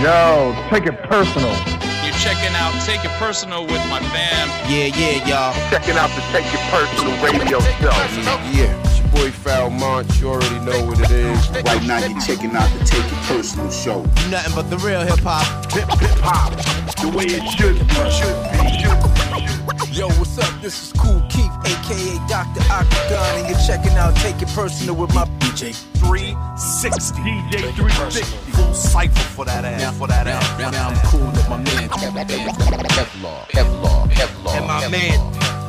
Yo, take it personal. You're checking out Take It Personal with my fam. Yeah, yeah, y'all. Checking out the Take It Personal radio show. Yeah, yeah. It's your boy Foul Monch. You already know what it is. Right now, you're checking out the Take It Personal show. Nothing but the real hip hop. Hip hip hop, the way it should be, should be, should be. Yo, what's up? This is Kool Keith, aka Dr. Octagon, and you're checking out Take It Personal with my DJ 360. DJ 360. Full cipher for that ass. Now, for that ass. Now, now I'm cool with my man Kevlar, Kevlar, Kevlar, Kevlar, and my Kevlar. man,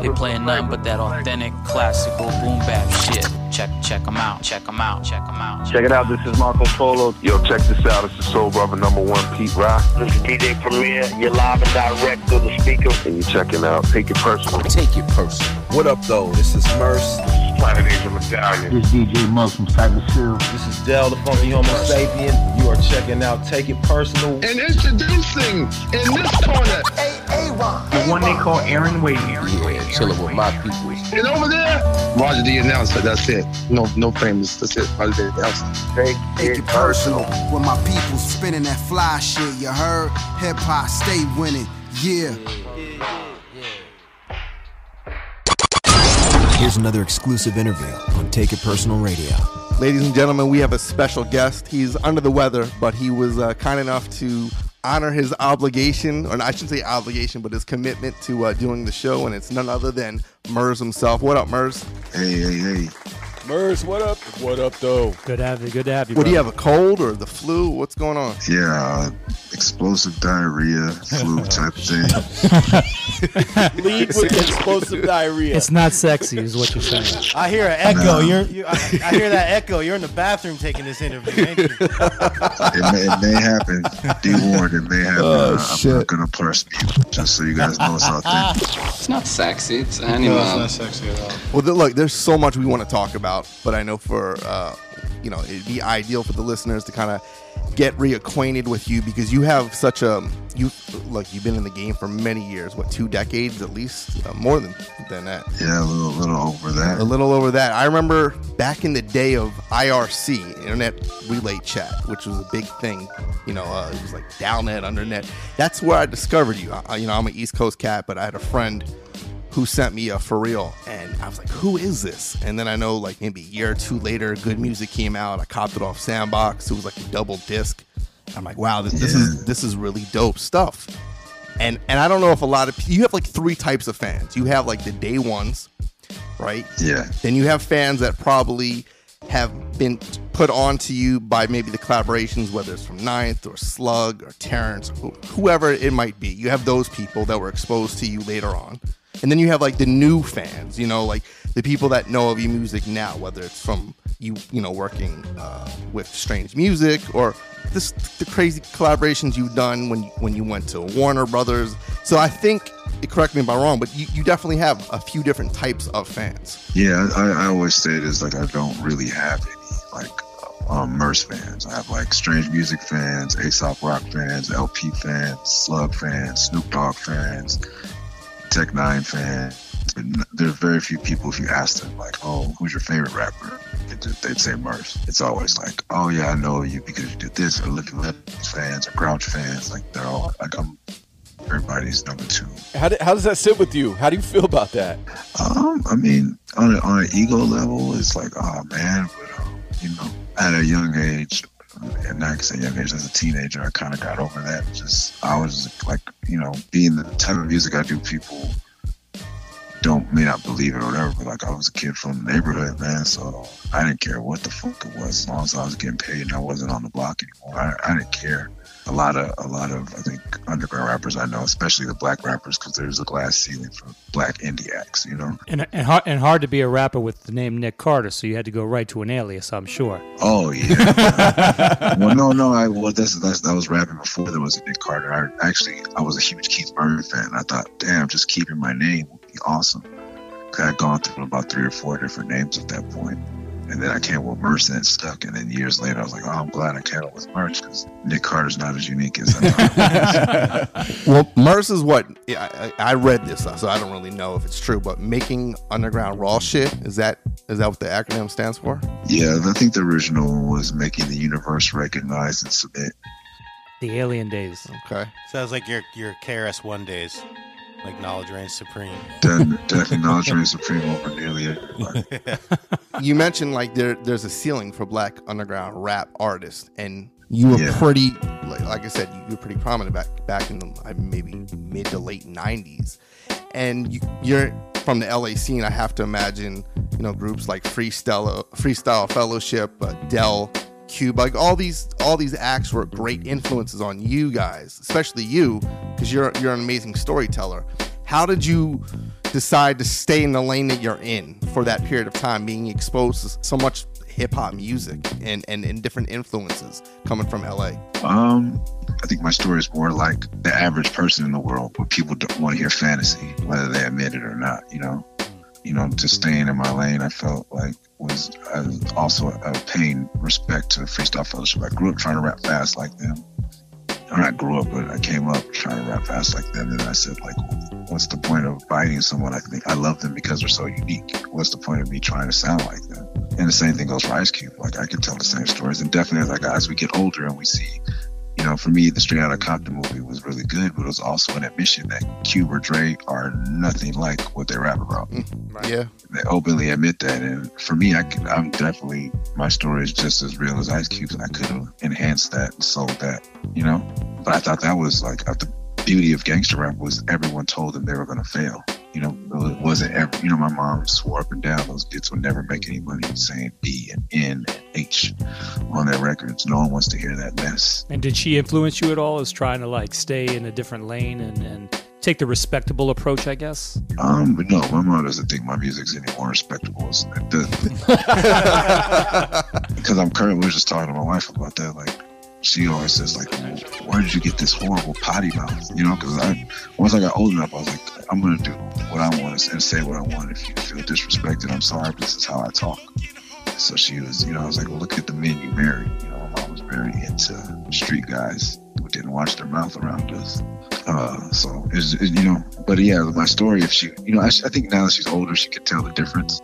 They playing nothing but that authentic, classical boom bap shit. Check, check them out, check 'em out, check 'em out. Check it out. This is Marco Polo. Yo, check this out. It's the Soul Brother number one, Pete Rock. This is DJ Premier. You're live and direct through the speaker. And you're checking out Take It Personal. Take it personal. What up, though? This is Murs. Planet Asia Medallion. This DJ Muggs from Cypress Hill. This is Del, the funky homo sapien. You are checking out Take It Personal. And introducing in this corner, The one they call Aaron Wade. Yeah, chilling with my people. and over there, Roger the announcer. That's it. No, no famous. That's it. Roger the announcer. Take Take It it personal. With my people spinning that fly shit, you heard? Hip hop, stay winning. Yeah. Here's another exclusive interview on Take It Personal Radio. Ladies and gentlemen, we have a special guest. He's under the weather, but he was uh, kind enough to honor his obligation, or I shouldn't say obligation, but his commitment to uh, doing the show, and it's none other than Murs himself. What up, Murs? Hey, hey, hey. Murs, what up? What up, though? Good to have you. Good to have you. What do you have, a cold or the flu? What's going on? Yeah, uh, explosive diarrhea, flu type of thing. Lead with explosive diarrhea. It's not sexy, is what you're saying. I hear an echo. Nah. You're, you, I, I hear that echo. You're in the bathroom taking this interview. Ain't you? It may, it may happen. Be warned, it may happen. Oh, Uh, shit. I'm not gonna parse mute, just so you guys know it's authentic. It's not sexy. It's animal. sexy at all. Well, look, there's so much we want to talk about, but I know for uh, you know it'd be ideal for the listeners to kind of get reacquainted with you because you have such a you look. You've been in the game for many years, what two decades at least, uh, more than than that. Yeah, a little, little over that A little over that. I remember back in the day of IRC, Internet Relay Chat, which was a big thing. You know, uh, it was like Dalnet, Undernet. That's where I discovered you. I, you know, I'm an East Coast cat, but I had a friend who sent me a for real, and I was like, "Who is this?" And then I know, like maybe a year or two later, Good Music came out. I copped it off Sandbox. It was like a double disc. I'm like, "Wow, this, this is this is really dope stuff." And and I don't know if a lot of you have like three types of fans. You have like the day ones, right? Yeah, Then you have fans that probably have been put on to you by maybe the collaborations, whether it's from Ninth or Slug or Terrence, who, whoever it might be. You have those people that were exposed to you later on. And then you have like the new fans, you know, like the people that know of your music now, whether it's from you, you know, working uh, with Strange Music or this, the crazy collaborations you've done when you, when you went to Warner Brothers. So I think, correct me if I'm wrong, but you, you definitely have a few different types of fans. yeah. I, I always say this like I don't really have any like um, Murs fans. I have like Strange Music fans, Aesop Rock fans, El-P fans, Slug fans, Snoop Dogg fans, Tech N9ne fans. But n- There are very few people. If you ask them, like, "Oh, who's your favorite rapper?" They'd say Murs. It's always like, "Oh yeah, I know you because you did this," or Living Legends fans, or Grouch fans. Like they're all like, I'm everybody's number two. How, do, how does that sit with you? How do you feel about that? Um, I mean, on a, on an ego level, it's like, oh man, but um, you know, at a young age, and not to say young age, as a teenager, I kind of got over that. Just I was like, you know, being the type of music I do, people don't may not believe it or whatever, but like I was a kid from the neighborhood, man. So I didn't care what the fuck it was, as long as I was getting paid and I wasn't on the block anymore. I, I didn't care. A lot of a lot of I think underground rappers I know, especially the black rappers, because there's a glass ceiling for black indie acts, you know. And, and, hard, and hard to be a rapper with the name Nick Carter, so you had to go right to an alias, I'm sure. Oh yeah. well, no, no. I well, that's, that's that was rapping before there was a Nick Carter. I actually I was a huge Keith Murray fan. I thought, damn, just keeping my name would be awesome. 'Cause I'd gone through about three or four different names at that point, And then I came with Murs and it stuck. And then years later, I was like, oh, I'm glad I came with Murs because Nick Carter's not as unique as I thought. well, Merce is what I, I, I read this, so I don't really know if it's true. But making underground raw shit is that is that what the acronym stands for? Yeah, I think the original was making the universe recognize and submit. The alien days. Okay. Sounds like your your KRS One days, like knowledge reigns supreme. De- definitely knowledge reigns supreme over nearly everybody. you mentioned like there there's a ceiling for black underground rap artists, and you were Yeah. pretty like, like I said, you were pretty prominent back back in the maybe mid to late '90s, and you, you're from the LA scene. I have to imagine you know groups like Freestyle Freestyle Fellowship, uh, Del. Cube, like all these, all these acts were great influences on you guys, especially you, because you're you're an amazing storyteller. How did you decide to stay in the lane that you're in for that period of time, being exposed to so much hip hop music and, and, and different influences coming from LA? Um, I think my story is more like the average person in the world, where people don't want to hear fantasy, whether they admit it or not. You know, you know, just staying in my lane. I felt like was uh, also a paying respect to Freestyle Fellowship. I grew up trying to rap fast like them. Or not grew up, but I came up trying to rap fast like them. And I said, like, what's the point of biting someone? I think I love them because they're so unique. What's the point of me trying to sound like them? And the same thing goes for Ice Cube. Like I can tell the same stories. And definitely as like as we get older and we see, you know, for me, the Straight Outta Compton movie was really good, but it was also an admission that Cube or Dre are nothing like what they rap about. Mm, yeah. They openly admit that, and for me, I can, I'm definitely my story is just as real as Ice Cube's, and I could have enhanced that and sold that, you know. But I thought that was like the beauty of gangster rap was everyone told them they were going to fail. You know, it wasn't ever. You know, my mom swore up and down those kids would never make any money saying B and N and H on their records. No one wants to hear that mess. And did she influence you at all as trying to like stay in a different lane and, and take the respectable approach, I guess? Um, but no, my mom doesn't think my music's any more respectable. as- It doesn't. Because I'm currently just talking to my wife about that. Like, she always says, like, where did you get this horrible potty mouth? You know, because I once I got old enough, I was like, I'm gonna do what I want and say what I want. If you feel disrespected, I'm sorry, this is how I talk. So she was, you know, I was like, well, look at the men you married. You know, my mom was very into street guys who didn't watch their mouth around us. Uh, so it's, it, you know, but yeah, my story. If she, you know, I, I think now that she's older, she could tell the difference.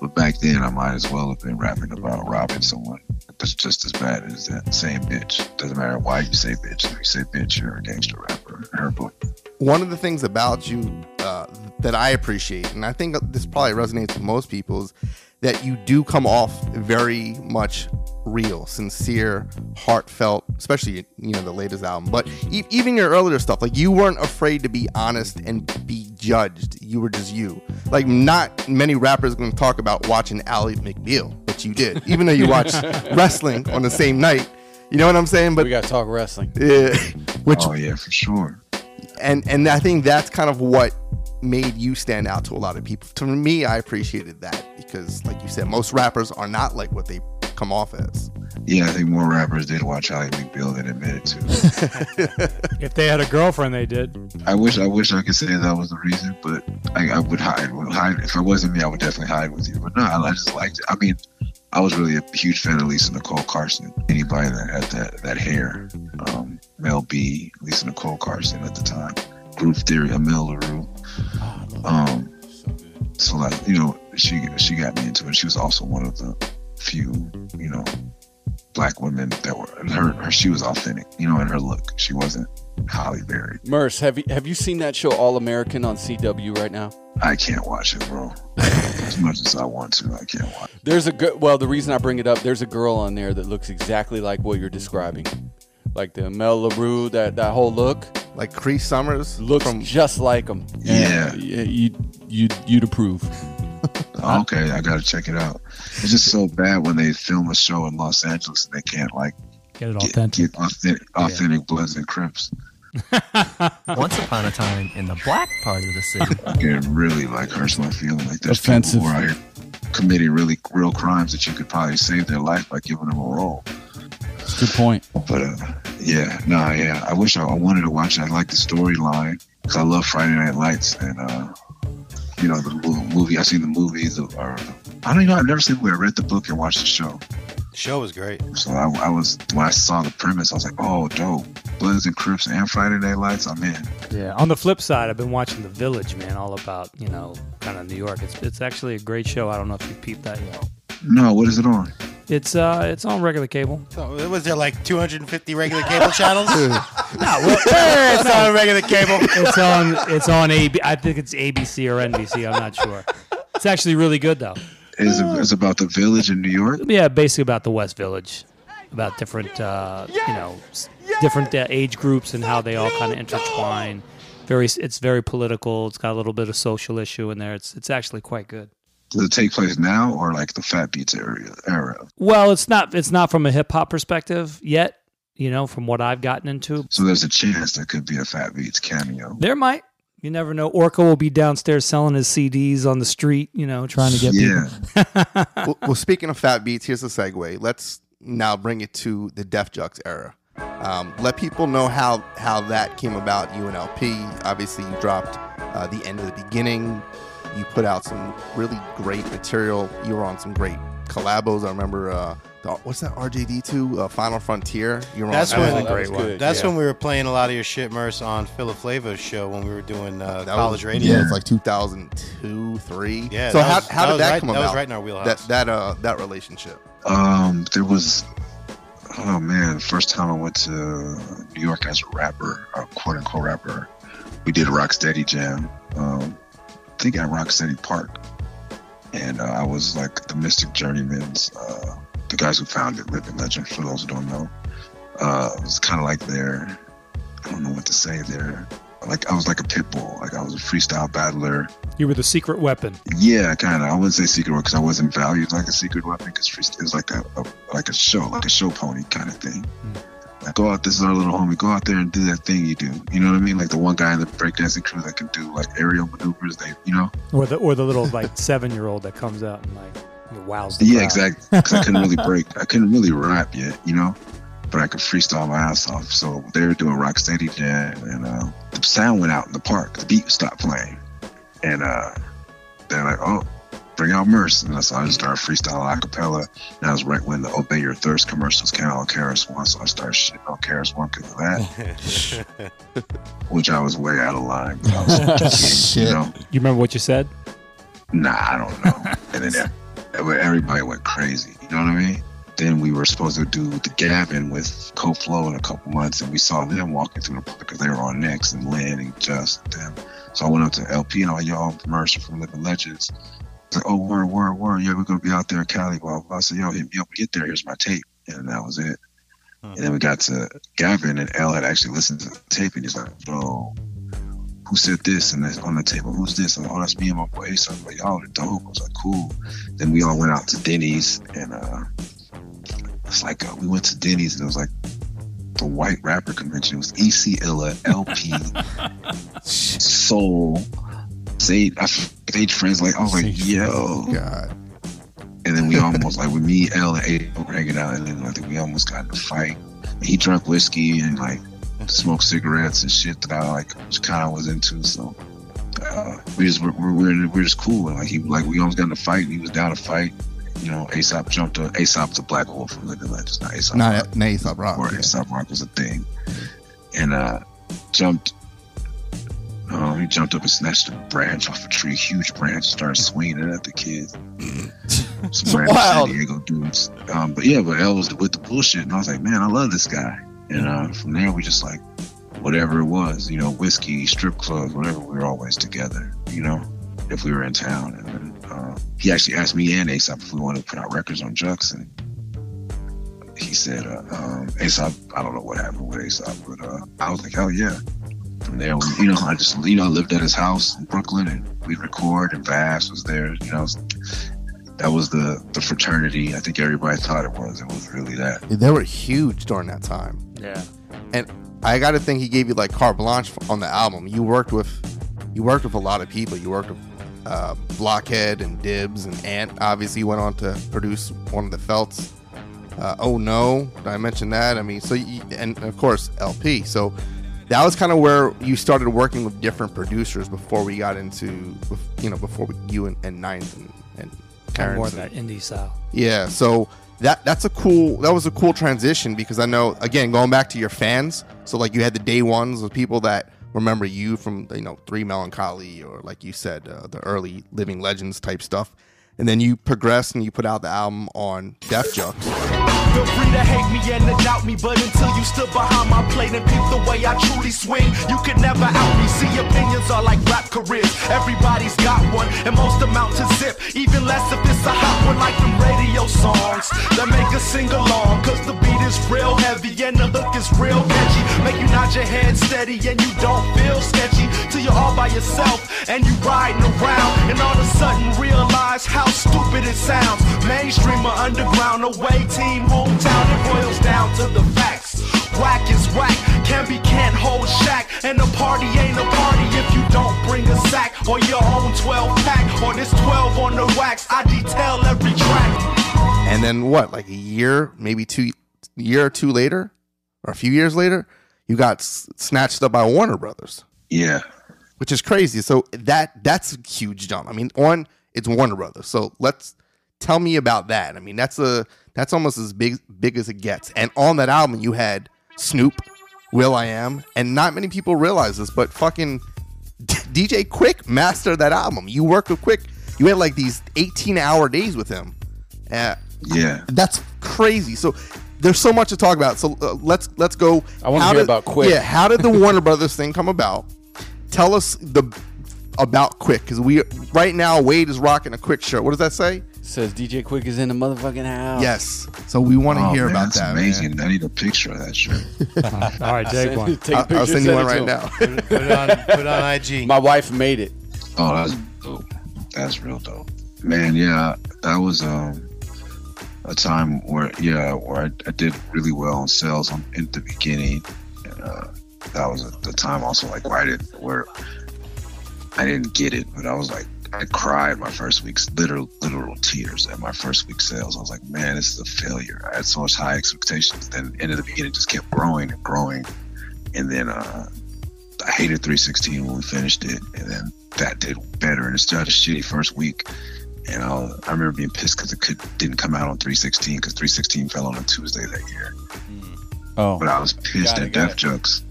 But back then, I might as well have been rapping about robbing someone. That's just as bad as that same bitch. Doesn't matter why you say bitch. If you say bitch, you're a gangster rapper. in Her book. One of the things about you uh, that I appreciate, and I think this probably resonates with most people, is that you do come off very much real, sincere, heartfelt, especially you know the latest album. But e- even your earlier stuff, like you weren't afraid to be honest and be judged. You were just you. Like not many rappers going to talk about watching Ally McBeal, but you did, even though you watched wrestling on the same night. You know what I'm saying? But we got to talk wrestling. Yeah. Which oh yeah, for sure. and and I think that's kind of what made you stand out to a lot of people. To me, I appreciated that because, like you said, most rappers are not like what they come off as. Yeah, I think more rappers did watch Ally McBeal than admitted to. If they had a girlfriend, they did. I wish I wish I could say that was the reason, but I, I would hide. Would hide if I wasn't me. I would definitely hide with you. But no, I, I just liked it. I mean, I was really a huge fan of Lisa Nicole Carson. Anybody that had that that hair, um, Mel B, Lisa Nicole Carson at the time, Groove Theory, Amel Larrieux. Um, so like you know, she she got me into it. She was also one of the few you know black women that were her, her she was authentic. You know, in her look, she wasn't Halle Berry. Murs, have you have you seen that show All American on CW right now? I can't watch it, bro. as much as I want to, I can't watch. There's a good. Well, the reason I bring it up, there's a girl on there that looks exactly like what you're describing, like the Mel Larrieux, that that whole look. Like Cree Summers looks just like him. Yeah. you you you'd approve. Okay, I gotta check it out. It's just so bad when they film a show in Los Angeles and they can't like Get it authentic. get authentic, authentic Bloods and Crips. Once upon a time in the black part of the city. It really like hurts my feeling. Like there's Offensive. people who are committing really real crimes that you could probably save their life by giving them a role. Good point. But uh, yeah, no, yeah. I wish I, I wanted to watch it. I like the storyline because I love Friday Night Lights and uh, you know the movie. I've seen the movies of, or I don't know. I've never seen the movie. I read the book and watched the show. The show was great. So I, I was when I saw the premise, I was like, oh, dope. Bloods and Crips and Friday Night Lights. I'm in. Yeah. On the flip side, I've been watching The Village, man, all about you know kind of New York. It's it's actually a great show. I don't know if you peeped that yet. No, what is it on? It's uh it's on regular cable. So was there like 250 regular cable channels? no, well, it's on regular cable. It's on it's on AB. I think it's ABC or NBC. I'm not sure. It's actually really good though. Is it, it's about the village in New York? Yeah, basically about the West Village, about different uh, you know s- different uh, age groups and how they all kind of intertwine. Very, it's very political. It's got a little bit of social issue in there. It's it's actually quite good. Does it take place now or like the Fat Beats area era? Well, it's not it's not from a hip hop perspective yet. You know, from what I've gotten into, So there's a chance there could be a Fat Beats cameo. there might. You never know. Orca will be downstairs selling his CDs on the street. You know, trying to get Yeah. people. well, well, speaking of fat beats, here's a segue. Let's now bring it to the Def Jux era. Um, let people know how how that came about. UNLP. obviously, you dropped uh, the end of the beginning. You put out some really great material. You were on some great collabos. I remember. Uh, the, what's that RJD2 uh, Final Frontier? You were That's on when that was a great one. That's Yeah. when we were playing a lot of your shit, Murs, on Philip Flavo's show when we were doing uh, That college was, radio. Yeah, it's like 2002, three. Yeah, So how, was- how did was that right- come that about? was right in our wheelhouse. That that uh that relationship. Um, there was, oh man, first time I went to New York as a rapper, a quote unquote rapper, we did a Rocksteady jam. Um, I think at Rocksteady Park, and uh, I was like the Mystik Journeymen's, uh, the guys who founded Living Legend. For those who don't know, uh, it was kind of like their, I don't know what to say there. Like I was like a pit bull. Like I was a freestyle battler. You were the secret weapon. Yeah, kind of. I wouldn't say secret weapon because I wasn't valued like a secret weapon because it was like a, a like a show, like a show pony kind of thing. Like go out, this is our little homie. Go out there and do that thing you do. You know what I mean? Like the one guy in the breakdancing crew that can do like aerial maneuvers. They, you know. Or the or the little like seven year old that comes out and like wows Yeah, crowd. exactly. Because I couldn't really break. I couldn't really rap yet, you know. But I could freestyle my ass off. So they were doing Rocksteady Jam, and uh, the sound went out in the park. The beat stopped playing, and uh, they're like, "Oh, bring out Murs," and so I started freestyle a cappella. And that was right when the Obey Your Thirst commercials came out on KRS One, so I started shitting on KRS One because of that, which I was way out of line. But I was, you know, You remember what you said? Nah, I don't know. and then everybody went crazy. You know what I mean? Then we were supposed to do the Gavin with CoFlow in a couple months, and we saw them walking through the park because they were on next and Len and Jus them. So I went up to El-P and I was like, yo, I'm Mercer from Living Legends. Like, oh, word, word, word. Yeah, we're going to be out there in Cali. Blah, blah. I said, yo, hit me up. Get there. Here's my tape. And that was it. And then we got to Gavin, and L had actually listened to the tape, and he's like, yo, who said this and this on the table? Who's this? And oh, that's me and my boy Ace. I was like, y'all are dope. I was like, cool. Then we all went out to Denny's and uh it's like uh, we went to Denny's and it was like the white rapper convention. It was EC Illa, El-P, Soul, Sage, I Sage Francis. Like I was like, yo, God. And then we almost like with me, L and A were hanging out, and then I think we almost got in a fight. And he drank whiskey and like smoked cigarettes and shit that I like kind of was into. So uh, we just we're, we're, we're we're just cool. And like he like we almost got in a fight. and He was down to fight. You know, Aesop jumped. To, Aesop's a black wolf from Living Legends, not Aesop. Not Rock. not Aesop Rock. Or yeah. Aesop Rock was a thing, and uh jumped. Um, he jumped up and snatched a branch off a tree, huge branch, started swinging it at the kids. Some random Wild. San Diego dudes. Um, but yeah, but L was with the bullshit, and I was like, man, I love this guy. And uh, from there, we just like, whatever it was, you know, whiskey, strip clubs, whatever, we were always together, you know, if we were in town. And then uh, he actually asked me and Aesop if we wanted to put out records on Jux, and he said, uh, um, Aesop, I don't know what happened with Aesop, but uh, I was like, hell yeah. From there, we, you know, I just, you know, I lived at his house in Brooklyn, and we'd record, and Vass was there, you know, that was the the fraternity. I think everybody thought it was. It was really that. They were huge during that time. Yeah. And I got to think he gave you like carte blanche on the album. You worked with, you worked with a lot of people. You worked with uh, Blockhead and Dibs and Ant. Obviously, went on to produce one of the Felts. Uh, oh no, did I mention that? I mean, so you, and of course El-P. So that was kind of where you started working with different producers before we got into, you know, before we, you and, and Ninth and, and more of that indie style. Yeah, so that that's a cool that was a cool transition because I know again going back to your fans. So like you had the day ones of people that remember you from you know Three Melancholy or like you said uh, the early Living Legends type stuff, and then you progressed and you put out the album on Def Jux. Feel free to hate me and to doubt me, but until you stood behind my plate and peep the way I truly swing, you could never out me. See, opinions are like rap careers. Everybody's got one, and most amount to zip. Even less if it's a hot one, like them radio songs that make us sing along. Cause the beat is real heavy and the hook is real catchy. Make you nod your head steady and you don't feel sketchy till you're all by yourself and you riding around, and all of a sudden realize how stupid it sounds. Mainstream or underground, away team, hometown, it boils down to the facts. Whack is whack, can be can't hold shack, and a party ain't a party if you don't bring a sack or your own 12 pack or this 12 on the wax. I detail every track. And then what? Like a year, maybe two, year or two later, or a few years later, you got s- snatched up by Warner Brothers. Yeah, which is crazy. So that that's a huge jump. I mean, on it's Warner Brothers. So let's tell me about that. I mean, that's a that's almost as big big as it gets. And on that album, you had Snoop, will.i.am, and not many people realize this, but fucking DJ Quik mastered that album. You worked with Quik. You had like these 18 hour days with him. Uh, yeah, that's crazy. So there's so much to talk about. So uh, let's let's go. I wanna hear did- about Quik. Yeah, how did the Warner Brothers thing come about? Tell us the about Quik because we right now Wade is rocking a Quik shirt. What does that say? Says DJ Quik is in the motherfucking house. Yes. So we want to Oh, hear man, about that's that. amazing. man. I need a picture of that shirt. All right, take one. Take a I'll- picture, I'll send you send one it right now. Put it on, put it on IG. My wife made it. Oh, that's dope. That's real dope. Man, yeah, that was um a time where yeah, where I, I did really well on sales on, in the beginning. And, uh, that was the time also like where I didn't where I didn't get it, but I was like I cried my first week's literal literal tears at my first week sales. I was like, man, this is a failure. I had so much high expectations. Then in the beginning, it just kept growing and growing, and then uh, I hated 316 when we finished it, and then that did better. And it started a shitty first week, and I, was- I remember being pissed because it could, didn't come out on 316 because 316 fell on a Tuesday that year. Oh, But I was pissed Got at Def Jux.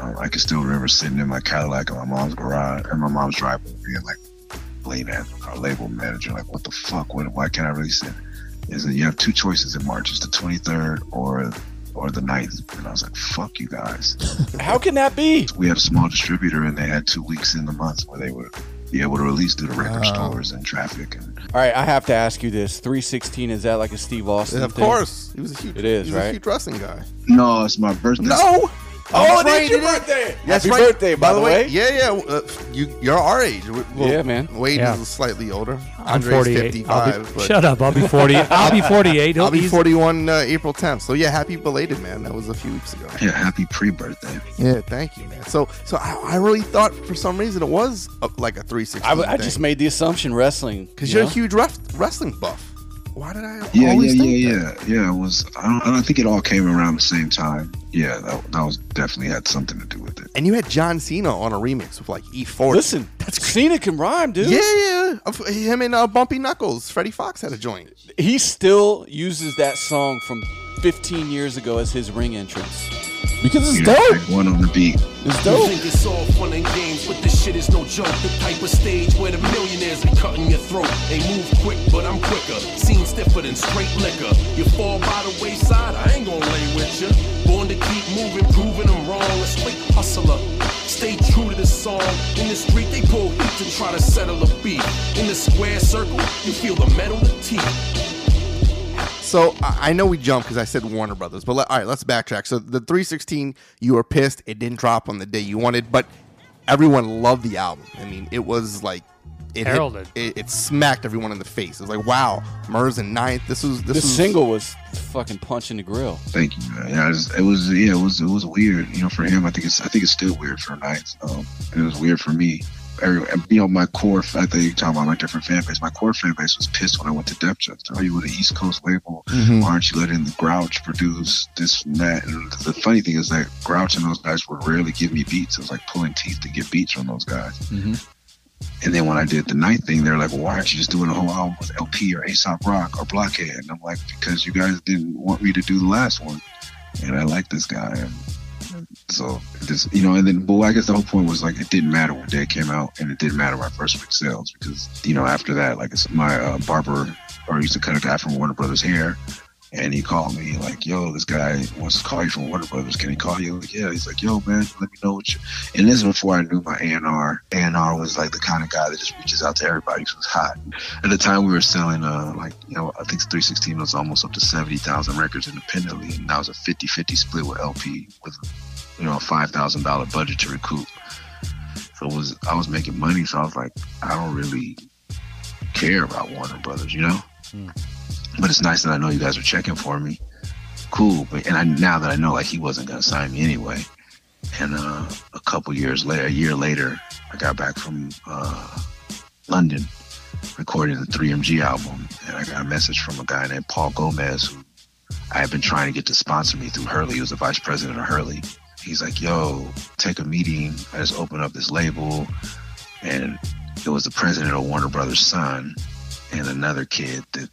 Um, I can still remember sitting in my Cadillac in my mom's garage, or my mom's driveway, being like, blaming at our label manager, like, what the fuck? What, why can't I release it? Is that you have two choices in March? It's the 23rd or or the 9th. And I was like, fuck you guys. How can that be? we had a small distributor, and they had two weeks in the month where they would be able to release through the record Oh. stores and traffic. And All right, I have to ask you this. 316 is that like a Steve Austin? Yeah, of thing? course. He was a huge. It is he's right. a huge wrestling guy. no, it's my birthday. No. Oh, That's it is your birthday. That's Happy right. birthday, by the way. Yeah, yeah. Uh, you, you're our age. Well, Yeah, man. Wade Yeah. is slightly older. I'm Andre's 48. 55. Be- but- shut up. I'll be 40. I'll be 48. He'll- I'll be 41 uh, April 10th. So yeah, happy belated, man. That was a few weeks ago. Yeah, happy pre-birthday. Yeah, thank you, man. So, so I, I really thought for some reason it was a, like a 360. I, I just made the assumption wrestling. because you you're know? a huge ref, wrestling buff. Why did I Yeah, always yeah, think yeah, that? yeah, yeah. It was. I don't, I don't think it all came around the same time. Yeah, that, that was definitely had something to do with it. And you had John Cena on a remix with like E40. Listen, that's Cena can rhyme, dude. Yeah, yeah. Him and uh, Bumpy Knuckles. Freddie Foxxx had a joint. He still uses that song from 15 years ago as his ring entrance. Because it's You dope. like one on the beat. It's You dope. think it's all fun and games, but this shit is no joke. The type of stage where the millionaires be cutting your throat. They move quick, but I'm quicker. Seem stiffer than straight liquor. You fall by the wayside, I ain't gonna lay with you. Born to keep moving, proving them wrong. A straight hustler. Stay true to the song. In the street, they pull heat to try to settle a beat. In the square circle, you feel the metal, the teeth. So I, I know we jumped because I said Warner Brothers, but let, all right, let's backtrack. So the 316, you were pissed it didn't drop on the day you wanted, but everyone loved the album. I mean, it was like it hit- it, it smacked everyone in the face. It was like, wow, Murs and Ninth. This was this This was single was fucking punching the grill. Thank you, man. Yeah, it was, it was. Yeah, it was. It was weird. You know, for him, I think it's. I think it's still weird for Knights. Um, it was weird for me. Every, you know, my core. I think you're talking about my different fan base. My core fan base was pissed when I went to Def Jux. Oh, you with an East Coast label? Mhm. Why aren't you letting the Grouch produce this and that? And the funny thing is that Grouch and those guys would rarely give me beats. It was like pulling teeth to get beats from those guys. And then when I did the night thing, they're like, well, why aren't you just doing a whole album with El-P or Aesop Rock or Blockhead? And I'm like, because you guys didn't want me to do the last one. And I like this guy. And so this, you know, and then, but I guess the whole point was like, it didn't matter when Dead came out and it didn't matter my first week sales because, you know, after that, like it's my uh, barber, or I used to cut a guy from Warner Brothers hair. And he called me like, "Yo, this guy wants to call you from Warner Brothers. Can he call you?" Like, yeah. He's like, "Yo, man, let me know what you." And this is before I knew my A&R. A&R was like the kind of guy that just reaches out to everybody who's hot. At the time, we were selling uh like you know I think 316 was almost up to 70,000 records independently, and that was a 50-50 split with El-P with you know a five thousand dollar budget to recoup. So it was I was making money, so I was like, I don't really care about Warner Brothers, you know. But it's nice that I know you guys are checking for me. Cool, but and I now that I know like he wasn't gonna sign me anyway. And uh, a couple years later, a year later, I got back from uh, London, recording the 3MG album, and I got a message from a guy named Paul Gomez who I had been trying to get to sponsor me through Hurley. He was the vice president of Hurley. He's like, "Yo, take a meeting. I just opened up this label, and it was the president of Warner Brothers' son and another kid that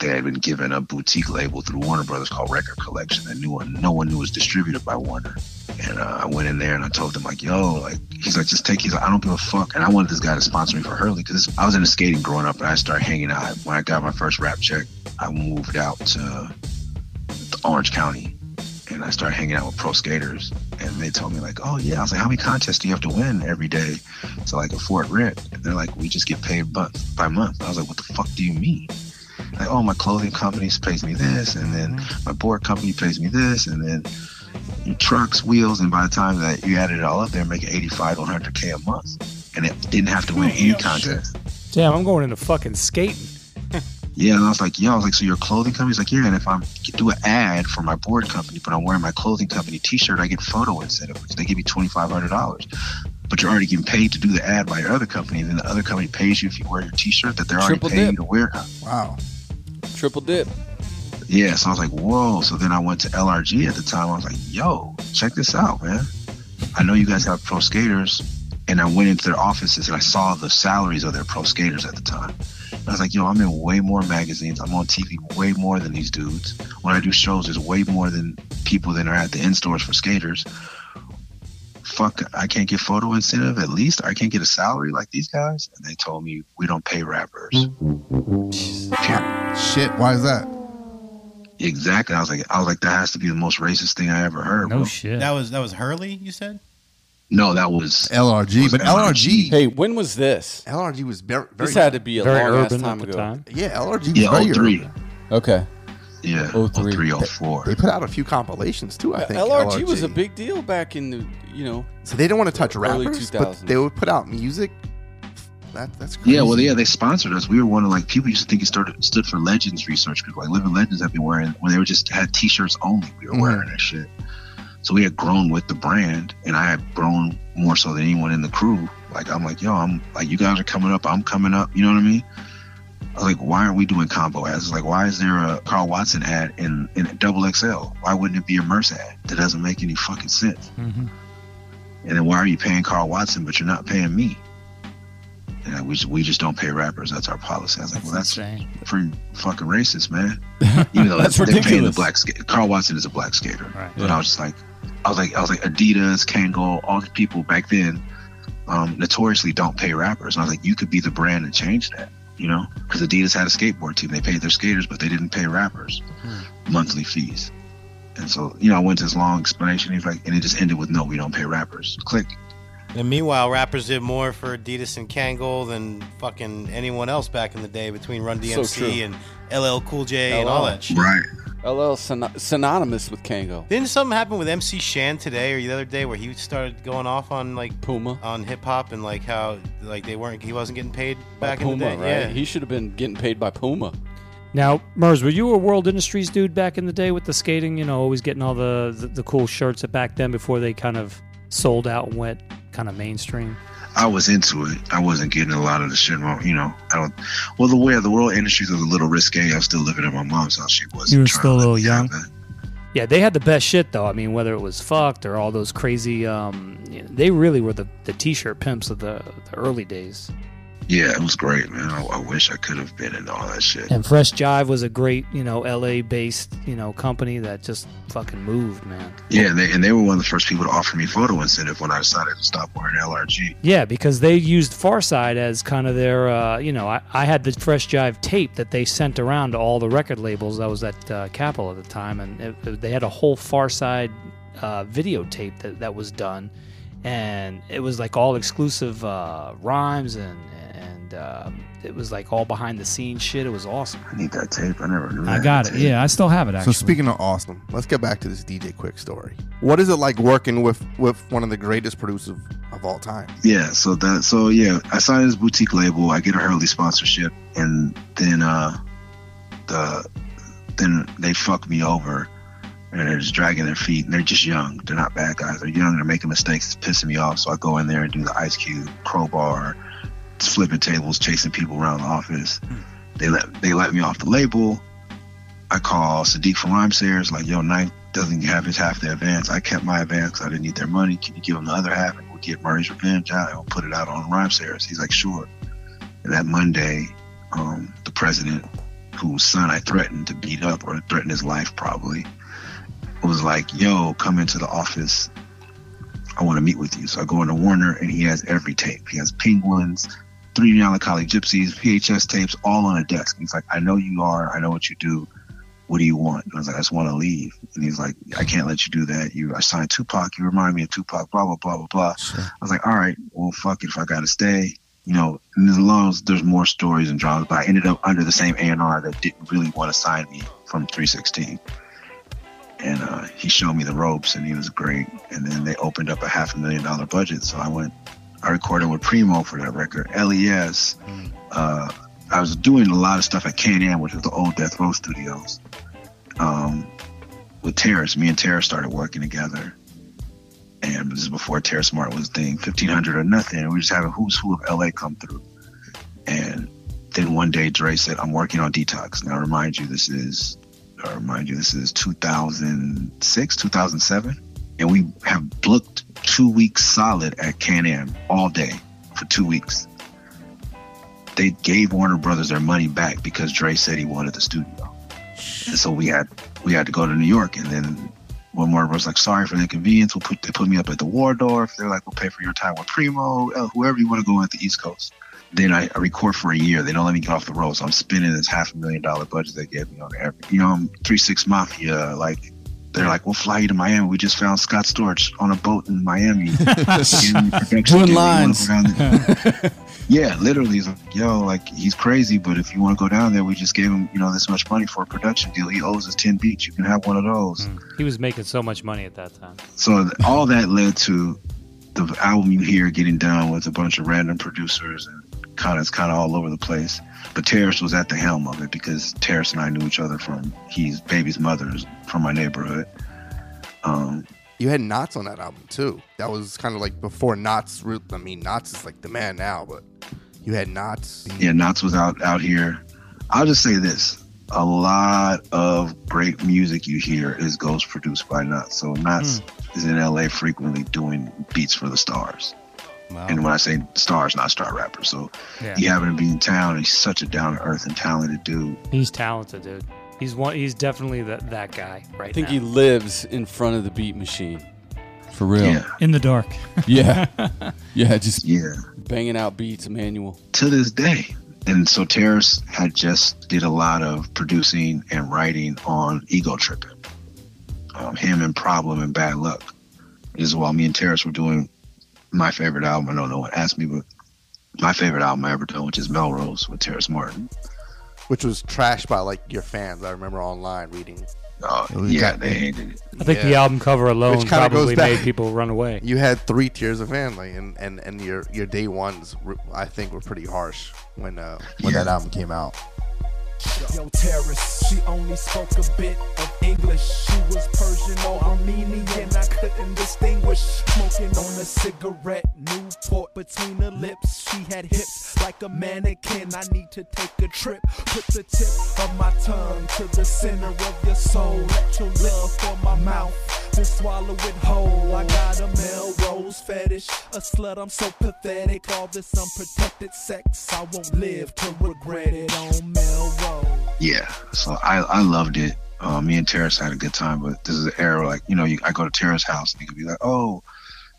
they had been given a boutique label through Warner Brothers called Record Collection no one, no one knew was distributed by Warner. And uh, I went in there and I told them like, yo, like he's like, just take. He's like, I don't give a fuck. And I wanted this guy to sponsor me for Hurley because I was into skating growing up, and I started hanging out. When I got my first rap check, I moved out to Orange County, and I started hanging out with pro skaters. And they told me like, oh yeah. I was like, how many contests do you have to win every day to like afford rent? And they're like, we just get paid month by month. I was like, what the fuck do you mean? like, oh, my clothing company pays me this, and then mm-hmm. my board company pays me this, and then trucks, wheels, and by the time that you added it all up, they're making 85 100k a month, and it didn't have to win any contest. Damn, I'm going into fucking skating. Yeah, and I was like, yeah, I was like, so your clothing company? He's like, yeah, and if I do an ad for my board company, but I'm wearing my clothing company T-shirt, I get photo incentive, which they give me twenty five hundred dollars. But you're already getting paid to do the ad by your other company, and then the other company pays you if you wear your T-shirt that they're already paying dip. you to wear. Wow. Triple dip. Yeah, so I was like, whoa. So then I went to LRG at the time. I was like, yo, check this out, man. I know you guys have pro skaters. And I went into their offices and I saw the salaries of their pro skaters at the time. And I was like, yo, I'm in way more magazines. I'm on TV way more than these dudes. When I do shows, there's way more than people that are at the in stores for skaters. Fuck, I can't get photo incentive at least. I can't get a salary like these guys. And they told me, we don't pay rappers. Period. Shit, why is that? Exactly. I was like, I was like, that has to be the most racist thing I ever heard. bro. Shit. That was that was Hurley. You said. No, that was LRG, but LRG. Hey, when was this? LRG was very. very This had to be a Very long ass urban time ago. time. Yeah, LRG was Yeah, very 03. urban. Okay. Yeah, Oh, three. 03, 04. They put out a few compilations too. I think LRG, was a big deal back in the you know. So they didn't want to touch early rappers, but they would put out music. That that's crazy. Yeah, well, yeah, they sponsored us. We were one of like people used to think it started stood for Legends Research Group. Like Living Legends have been wearing when they were just had T-shirts only. We were mm-hmm. wearing that shit. So we had grown with the brand, and I had grown more so than anyone in the crew. Like I'm like, yo, I'm like, you guys are coming up, I'm coming up. You know what I mean? I was like, why aren't we doing combo ads? Like, why is there a Karl Watson ad in in double XL? Why wouldn't it be a Murs ad? That doesn't make any fucking sense. Mm-hmm. And then why are you paying Karl Watson, but you're not paying me? And we just, we just don't pay rappers. That's our policy. I was like, well, that's pretty fucking racist, man. Even though That's they're paying the black skater. Karl Watson is a black skater. Right. But I was just like, I was like, I was like, Adidas, Kangol, all the people back then, um, notoriously don't pay rappers. And I was like, you could be the brand and change that, you know? Because Adidas had a skateboard team. They paid their skaters, but they didn't pay rappers monthly fees. And so, you know, I went to this long explanation. He's like, and it just ended with, no, we don't pay rappers. Click. And meanwhile, rappers did more for Adidas and Kangol than fucking anyone else back in the day between Run DMC true. and LL Cool J and all that shit. Right. LL syn- synonymous with Kango. Didn't something happen with MC Shan today or the other day where he started going off on like Puma on hip hop and like how like they weren't he wasn't getting paid By back Puma, in the day? right? Yeah. He should have been getting paid by Puma. Now, Murs, were you a World Industries dude back in the day with the skating? You know, always getting all the the, the cool shirts that back then before they kind of sold out and went kind of mainstream. I was into it. I wasn't getting a lot of the shit wrong. You know, I don't. Well, the way the world industries was a little risque. I was still living at my mom's house. She was. You were still a little young. Yeah, they had the best shit though. I mean, whether it was fucked or all those crazy, um, you know, they really were the, the t-shirt pimps of the, the early days. Yeah, it was great, man. I, I wish I could have been in all that shit. And Fresh Jive was a great, you know, LA based, you know, company that just fucking moved, man. Yeah, and they, and they were one of the first people to offer me photo incentive when I decided to stop wearing LRG. Yeah, because they used Pharcyde as kind of their, uh, you know, I, I had the Fresh Jive tape that they sent around to all the record labels. I was at uh, Capitol at the time, and it, they had a whole Pharcyde uh, videotape that, that was done. And it was like all exclusive uh, rhymes and, and um, it was like all behind the scenes shit. It was awesome. I need that tape. I never knew I that got it. tape. Yeah, I still have it. Actually. So speaking of awesome, let's get back to this DJ Quik story. What is it like working with with one of the greatest producers of all time? Yeah, so that so yeah, I signed this boutique label. I get a early sponsorship, and then uh, the then they fuck me over, and they're just dragging their feet. And they're just young. They're not bad guys. They're young. They're making mistakes. It's pissing me off. So I go in there and do the Ice Cube crowbar, flipping tables, chasing people around the office. They let they let me off the label. I call Siddiq from Rhymesayers, like, yo, Knife doesn't have his half the advance. I kept my advance. I didn't need their money. Can you give him the other half and we'll get Murray's Revenge out and we'll put it out on Rhymesayers? He's like, sure. And that Monday, um, the president, whose son I threatened to beat up or threaten his life probably, was like, yo, come into the office. I want to meet with you. So I go into Warner and he has every tape. He has Penguins, three Melancholy Gypsies, VHS tapes, all on a desk. He's like, I know you are. I know what you do. What do you want? And I was like, I just want to leave. And he's like, I can't let you do that. You, I signed Tupac. You remind me of Tupac. Blah blah blah blah blah. I was like, all right, well, fuck it. If I gotta stay, you know. And as long as there's more stories and dramas, but I ended up under the same A&R that didn't really want to sign me from 316. And uh, he showed me the ropes, and he was great. And then they opened up a half a million dollar budget, so I went. I recorded with Primo for that record. Les. Uh, I was doing a lot of stuff at Can-Am, which was the old Death Row Studios. Um, with Terrace, me and Terrace started working together. And this is before Terrace Smart was a thing, 1500 or nothing. And we just having who's who of LA come through. And then one day Dre said, I'm working on Detox. Now, remind you, this is, I remind you, this is 2006, 2007. And we have booked two weeks solid at Can-Am all day for two weeks. They gave Warner Brothers their money back because Dre said he wanted the studio. And so we had we had to go to New York and then when Warner Bros. like, sorry for the inconvenience, we'll put they put me up at the Waldorf. They're like, we'll pay for your time with Primo, uh, whoever you want to go at the East Coast. Then I, I record for a year. They don't let me get off the road, so I'm spending this half a million dollar budget they gave me on every. You know, I'm three six mafia. Like they're like, we'll fly you to Miami. We just found Scott Storch on a boat in Miami. Doing deal. You wanna lines. go down there? yeah, literally, he's like, yo, like he's crazy, but if you want to go down there, we just gave him, you know, this much money for a production deal. He owes us ten beats. You can have one of those. Mm. He was making so much money at that time. So all that led to the album you hear getting done with a bunch of random producers and kind of it's kind of all over the place. But Terrace was at the helm of it because Terrace and I knew each other from he's baby's mother's from my neighborhood. Um, You had Nottz on that album too. That was kind of like before Nottz. I mean, Nottz is like the man now, but you had Nottz. yeah, Nottz was out out here. I'll just say this: a lot of great music you hear is ghost produced by Nottz. So Nottz is in LA frequently doing beats for the stars. And when I say stars, not star rappers. So Yeah. he happened to be in town. And he's such a down to earth and talented dude. He's talented, dude. He's one. He's definitely that that guy right I think now. he lives in front of the beat machine. For real. Yeah. In the dark. Yeah. yeah, just Yeah. banging out beats, Emmanuel. to this day. And so Terrace had just did a lot of producing and writing on Ego Tripping. Um, him and Problem and Bad Luck. This is while me and Terrace were doing my favorite album. I don't know what one asked me, but my favorite album I ever done, which is Melrose with Terrace Martin. which was trashed by like your fans. I remember online reading. Oh, yeah, they hated it. I think the album cover alone probably goes back- made people run away. You had three tiers of family, and and and your your day ones, I think, were pretty harsh when uh when that album came out. Yo, terrorist, she only spoke a bit of English. She was Persian or Armenian, I couldn't distinguish. Smoking on a cigarette, Newport between her lips. She had hips like a mannequin. I need to take a trip. Put the tip of my tongue to the center of your soul. Let your love fill my mouth. Then swallow it whole. I got a Melrose fetish, a slut. I'm so pathetic. All this unprotected sex, I won't live to regret it on Melrose. Yeah, so I I loved it. Uh, me and Terrace had a good time, but this is an era like you know you, I go to Terrace's house and he could be like, oh,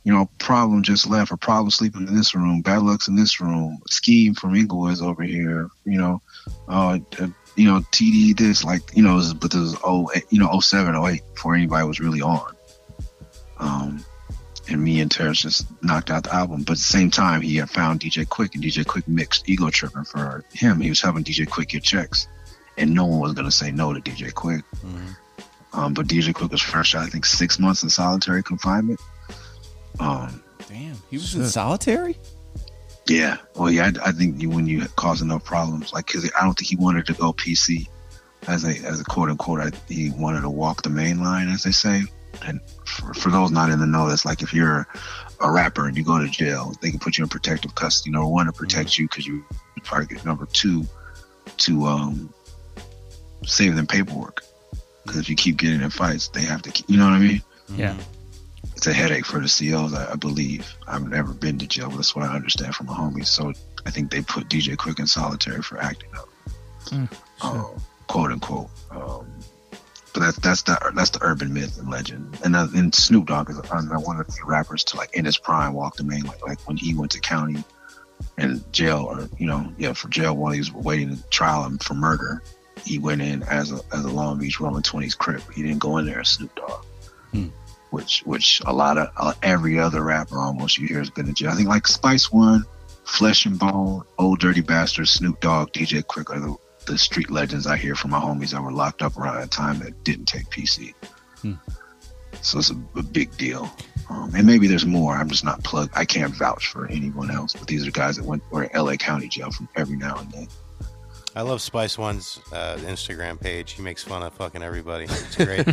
you know, problem just left, or problem sleeping in this room, bad luck's in this room, scheme from Inglewood's over here, you know, uh, uh, you know, TD this like you know, was, but this was oh you know 07, 08 before anybody was really on. Um, and me and Terrace just knocked out the album. But at the same time, he had found DJ Quik, and DJ Quik mixed Ego Tripping for him. He was helping DJ Quick get checks, and no one was gonna say no to DJ Quik. Um, but DJ Quik was fresh, I think, six months in solitary confinement. Um, Damn, he was in solitary. yeah, well, yeah, I, I think you, when you cause enough problems, like, cause I don't think he wanted to go PC as a as a quote unquote. I, he wanted to walk the main line, as they say. And for, for those not in the know, that's like if you're a rapper and you go to jail, they can put you in protective custody. Number one, to protect you because you target. Number two, to um, save them paperwork. Because if you keep getting in fights, they have to. Keep, you know what I mean? Yeah. It's a headache for the COs, I, I believe. I've never been to jail, but that's what I understand from my homies. So I think they put DJ Quik in solitary for acting up, um, quote unquote. Um, but that's that's the that's the urban myth and legend. And uh, and Snoop Dogg is uh, one of the rappers to like in his prime walk the main like like when he went to county and jail or you know yeah for jail while he was waiting to trial him for murder. He went in as a as a Long Beach Rolling Twenties crip. He didn't go in there as Snoop Dogg which which a lot of uh, every other rapper almost you hear has been in jail. I think like Spice One, Flesh and Bone, Old Dirty Bastard, Snoop Dogg, DJ Quik are the, the street legends I hear from my homies that were locked up around that time that didn't take PC. Hmm. So it's a, a big deal. Um, and maybe there's more. I'm just not plugged. I can't vouch for anyone else, but these are guys that went were in LA County jail from every now and then. I love Spice One's uh, Instagram page. He makes fun of fucking everybody. It's great.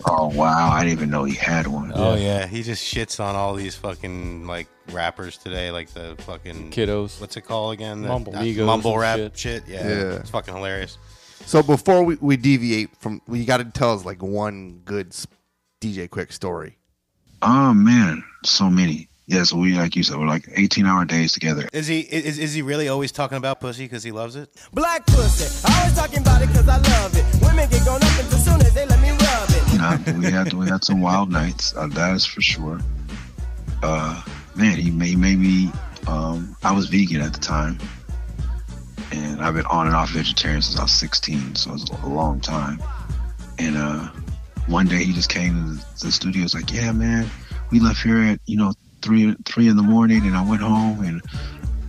oh wow, I didn't even know he had one. Oh yeah, he just shits on all these fucking like rappers today, like the fucking Kiddos. What's it called again? The, Mumble. uh, mumble rap shit. shit. Yeah, Yeah. it's fucking hilarious. So before we, we deviate from, you got to tell us like one good DJ Quik story. Oh man, so many. Yeah, so we like you said, we're like 18 hour days together. Is he is, is he really always talking about pussy because he loves it? Black pussy, I always talking about it cause I love it. Women get gone up as soon as they let me rub it. Nah, we had we had some wild nights. Uh, that is for sure. Uh, man, he made, he made me. Um, I was vegan at the time, and I've been on and off vegetarian since I was 16, so it's a long time. And uh, one day he just came to the studio. Was like, "Yeah, man, we left here at you know three three in the morning, and I went home and."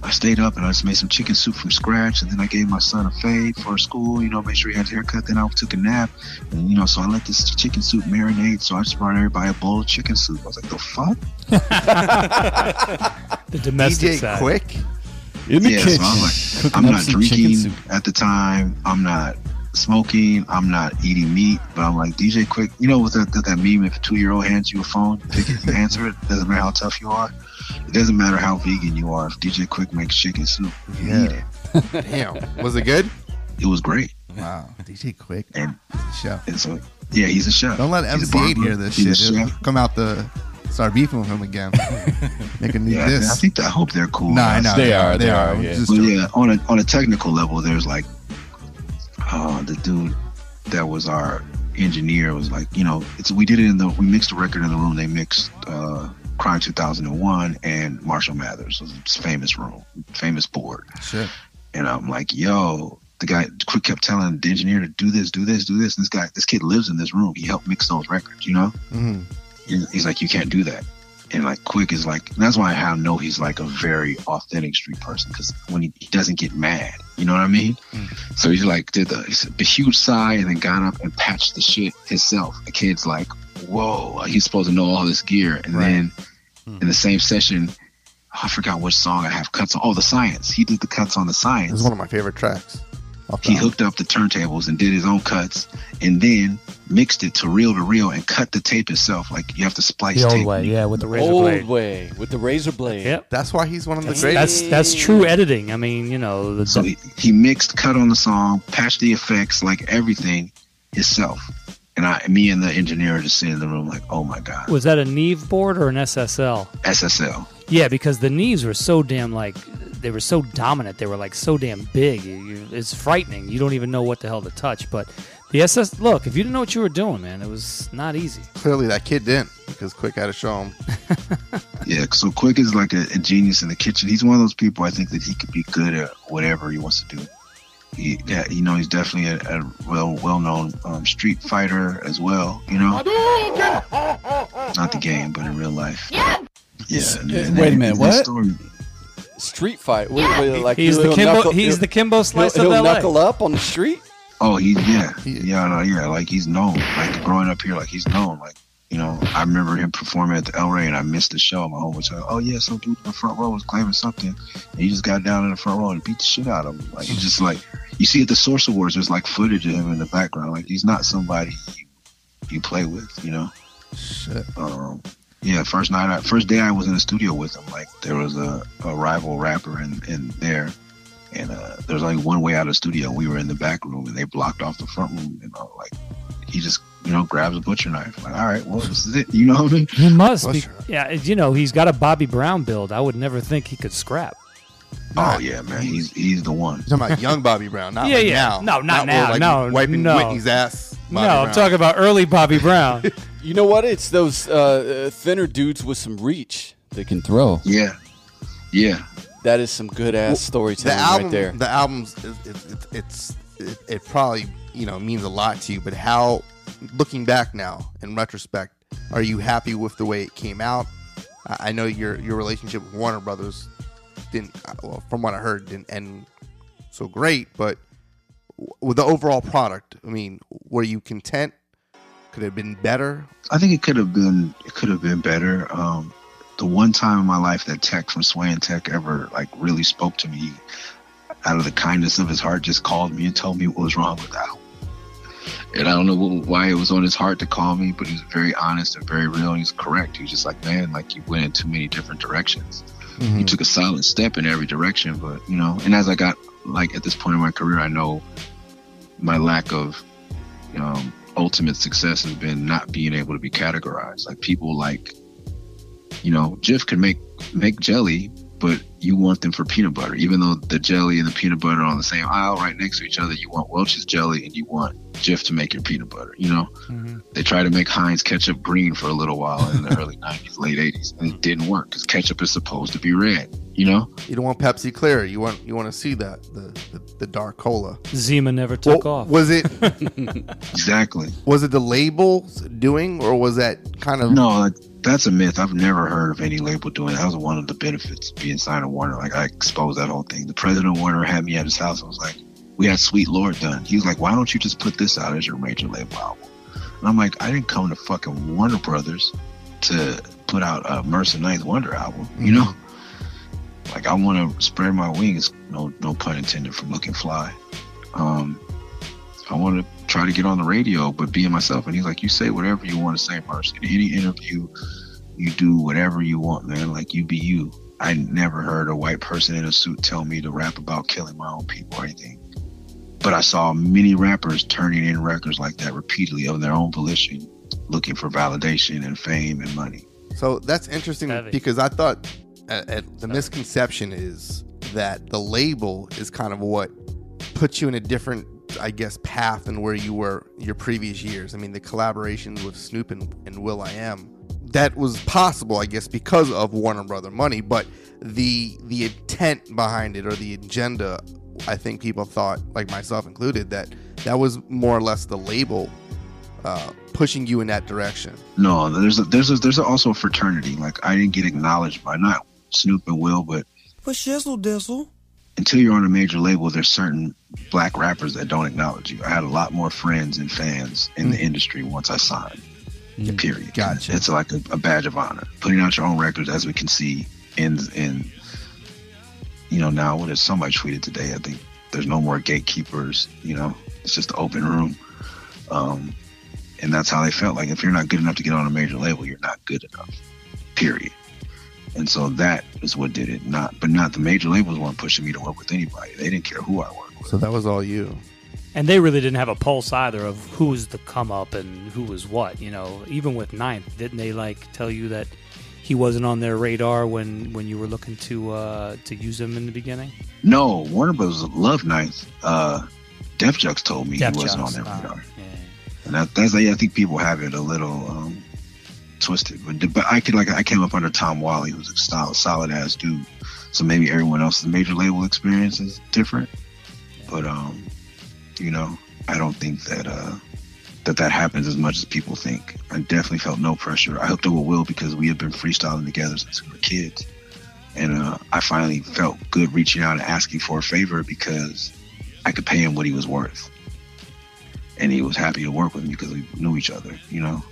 I stayed up and I just made some chicken soup from scratch, and then I gave my son a fade for school. You know, make sure he had his haircut. Then I took a nap, and you know, so I let this chicken soup marinate. So I just brought everybody a bowl of chicken soup. I was like, the fuck? The domestic DJ side. Quick. In the yeah, kitchen, so I'm like, I'm not drinking at the time. I'm not smoking. I'm not eating meat. But I'm like DJ Quik. You know, with that, that, that meme, if a two year old hands you a phone, take it, you answer it. Doesn't matter how tough you are. It doesn't matter how vegan you are. If DJ Quik makes chicken soup, you Yeah. eat it. Damn. Was it good? It was great. Wow. DJ Quik. And, chef. and so, yeah, he's a chef. Don't let He's a MC Eiht hear this He's shit. a chef. come out the start beefing with him again. Make a new Yeah, this. I think I hope they're cool. No, I know They are, they are, I'm yeah. Well, yeah, on a on a technical level, there's like, uh, the dude that was our engineer was like, you know, it's we did it in the we mixed the record in the room. They mixed uh, Crime 2001 and Marshall Mathers, was famous room, famous board. Shit. And I'm like, yo, the guy Quik kept telling the engineer to do this, do this, do this. And this guy, this kid lives in this room. He helped mix those records, you know. Mhm. He's like, you can't do that. And like Quik is like, that's why I know he's like a very authentic street person because when he, he doesn't get mad, you know what I mean? Mm. So he's like, did the, he the huge sigh and then got up and patched the shit himself. The kid's like, whoa, he's supposed to know all this gear. And then hmm. in the same session, I forgot which song I have cuts on. Oh, the science. He did the cuts on the science. It's one of my favorite tracks. He hooked up the turntables and did his own cuts, and then mixed it to reel to reel and cut the tape itself. Like you have to splice The old tape. way, yeah, with the razor Old blade. way with the razor blade. Yep. That's why he's one of the That's, greatest. that's that's true editing. I mean, you know, the, So he, he mixed, cut on the song, patched the effects, like everything himself. And I, me and the engineer are just sitting in the room like, oh my god, was that a Neve board or an SSL? SSL. Yeah, because the knees were so damn like they were so dominant. They were like so damn big. You, you, it's frightening. You don't even know what the hell to touch. But the SS, look, if you didn't know what you were doing, man, it was not easy. Clearly, that kid didn't because Quik had to show him. Yeah, so Quik is like a, a genius in the kitchen. He's one of those people I think that he could be good at whatever he wants to do. He, yeah, you know, he's definitely a, a well well known um, street fighter as well. You know, not the game, but in real life. Yeah. Yeah. and- and- Wait a minute, what? story- Street fight. Wait, wait, like He's the Kimbo- knuckle- he's the Kimbo Slice he'll, he'll LA. knuckle up on the street. Oh, he yeah, yeah, no, yeah. Like he's known. Like growing up here, like he's known. Like you know, I remember him performing at the El Rey, and I missed the show. My home was like, oh yeah, some dude in the front row was claiming something, and he just got down in the front row and beat the shit out of him. Like it's just like you see at the Source Awards, there's like footage of him in the background. Like he's not somebody you, you play with, you know. Shit. Um, yeah, first night, I, first day I was in the studio with him. Like there was a, a rival rapper in, in there, and uh, there was only one way out of the studio. We were in the back room, and they blocked off the front room. You know, like he just you know grabs a butcher knife. Like, all right, well, this is it. You know what I mean? He must be. Yeah, you know, he's got a Bobby Brown build. I would never think he could scrap. Oh yeah, man, he's he's the one. You're talking about young Bobby Brown, not Yeah, like yeah. now. No, not where, now. like, No, wiping no. Whitney's ass. no, Bobby I'm talking about early Bobby Brown. You know what? It's those uh, uh, thinner dudes with some reach. They can throw. Yeah, yeah. That is some good ass the storytelling album, right there. The album's it, it, it, it's it, it probably you know means a lot to you, but how looking back now in retrospect, are you happy with the way it came out? I know your your relationship with Warner Brothers didn't, well, from what I heard, didn't end so great, but with the overall product, I mean, were you content? Could it have been better? I think it could have been it could have been better. Um, the one time in my life that Tech from Sway and Tech ever like really spoke to me, out of the kindness of his heart, just called me and told me what was wrong with album. And I don't know what, why it was on his heart to call me, but he was very honest and very real. And he's correct. He was just like, man, like you went in too many different directions. Mm-hmm. You took a solid step in every direction, but you know. And as I got like at this point in my career, I know my lack of um, ultimate success has been not being able to be categorized. Like people like, you know, Jif can make make jelly, but you want them for peanut butter, even though the jelly and the peanut butter are on the same aisle right next to each other. You want Welch's jelly and you want Jif to make your peanut butter. You know, mm-hmm. they tried to make Heinz ketchup green for a little while in the early '90s, late '80s, and it didn't work because ketchup is supposed to be red. You know, You don't want Pepsi Clear. You want you want to see that the the, the dark cola. Zima never took Well, off. Was it exactly. was it the labels doing, or was that kind of No, like that's a myth. I've never heard of any label doing that. That was one of the benefits being signed to Warner. Like I exposed that whole thing. The president of Warner had me at his house. I was like, we had Sweet Lord done. He was like, why don't you just put this out as your major label album? And I'm like, I didn't come to fucking Warner Brothers to put out a Mercer Ninth Wonder album. You know, like I want to spread my wings. No, no pun intended from looking fly. Um, I want to try to get on the radio, but being myself. And he's like, you say whatever you want to say, Mercer. In any interview, you do whatever you want, man. Like you be you. I never heard a white person in a suit tell me to rap about killing my own people or anything. But I saw many rappers turning in records like that repeatedly of their own volition, looking for validation and fame and money. So that's interesting because I thought uh, uh, the misconception is that the label is kind of what puts you in a different, I guess, path than where you were your previous years. I mean, the collaborations with Snoop and, and will.i.am that was possible, I guess, because of Warner Brother money. But the the intent behind it or the agenda, I think people thought, like myself included, that that was more or less the label uh, pushing you in that direction. No, there's a, there's a, there's also a fraternity. Like I didn't get acknowledged by not Snoop and Will, but For shizzle dizzle. Until you're on a major label, there's certain black rappers that don't acknowledge you. I had a lot more friends and fans in the industry once I signed. Period. Gotcha. It's like a, a badge of honor. Putting out your own records, as we can see, ends in, you know, now what is somebody tweeted today? I think there's no more gatekeepers. You know, it's just an open room. Um, and that's how they felt. Like if you're not good enough to get on a major label, you're not good enough. Period. And so that is what did it. Not, but not the major labels weren't pushing me to work with anybody. They didn't care who I worked with. So that was all you. And they really didn't have a pulse either of who was the come up and who was what. You know, even with Ninth, didn't they like tell you that he wasn't on their radar when when you were looking to uh, to use him in the beginning? No, Warner Bros. loved Ninth. Uh, Def Jux told me Def he wasn't Jux, on their uh, radar. And that, that's I think people have it a little um, twisted. But, I could like I came up under Tom Whalley, who's a solid, solid ass dude. So maybe everyone else's major label experience is different. But um, you know, I don't think that uh that that happens as much as people think. I definitely felt no pressure. I hooked up with Will because we had been freestyling together since we were kids. And uh, I finally felt good reaching out and asking for a favor because I could pay him what he was worth and he was happy to work with me because we knew each other, you know.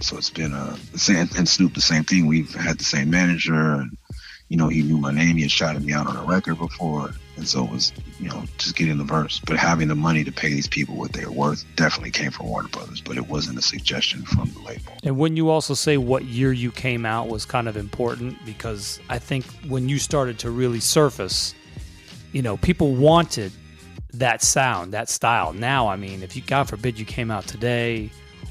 So it's been uh, the same, and Snoop the same thing. We've had the same manager, and you know he knew my name. He had shouted me out on a record before, and so it was you know just getting the verse. But having the money to pay these people what they're worth definitely came from Warner Brothers, but it wasn't a suggestion from the label. And when you also say what year you came out was kind of important because I think when you started to really surface, you know, people wanted that sound, that style. Now, I mean, if you God forbid you came out today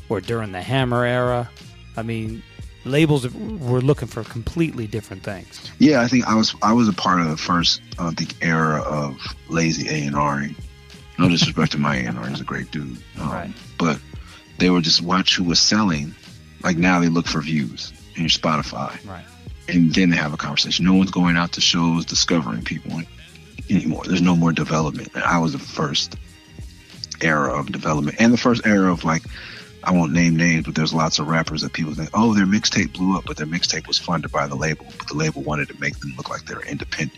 or during the Hammer era, I mean, labels were looking for completely different things. Yeah, I think I was I was a part of the first I think era of lazy A and R. No disrespect to my A and R, he's a great dude. Um, Right. But they were just watch who was selling. Like now they look for views in your Spotify. Right. And then they have a conversation. No one's going out to shows discovering people anymore. There's no more development. And I was the first era of development and the first era of like I won't name names, but there's lots of rappers that people think, oh, their mixtape blew up, but their mixtape was funded by the label, but the label wanted to make them look like they were independent.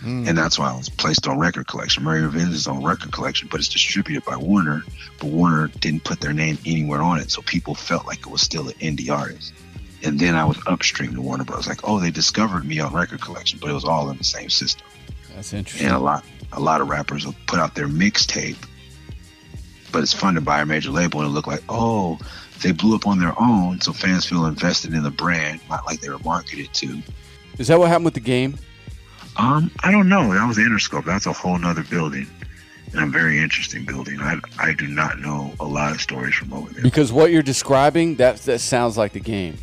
Mm. And that's why it was placed on record collection. Murray Revenge is on record collection, but it's distributed by Warner. But Warner didn't put their name anywhere on it, so people felt like it was still an indie artist. And then I was upstream to Warner Bros. Like, oh, they discovered me on record collection, but it was all in the same system. That's interesting. And a lot, a lot of rappers will put out their mixtape, but it's funded by a major label, and it look like, oh, they blew up on their own, so fans feel invested in the brand, not like they were marketed to. Is that what happened with the game? Um, I don't know. That was Interscope. That's a whole nother building, and a very interesting building. I I do not know a lot of stories from over there. Because what you're describing, that that sounds like the game.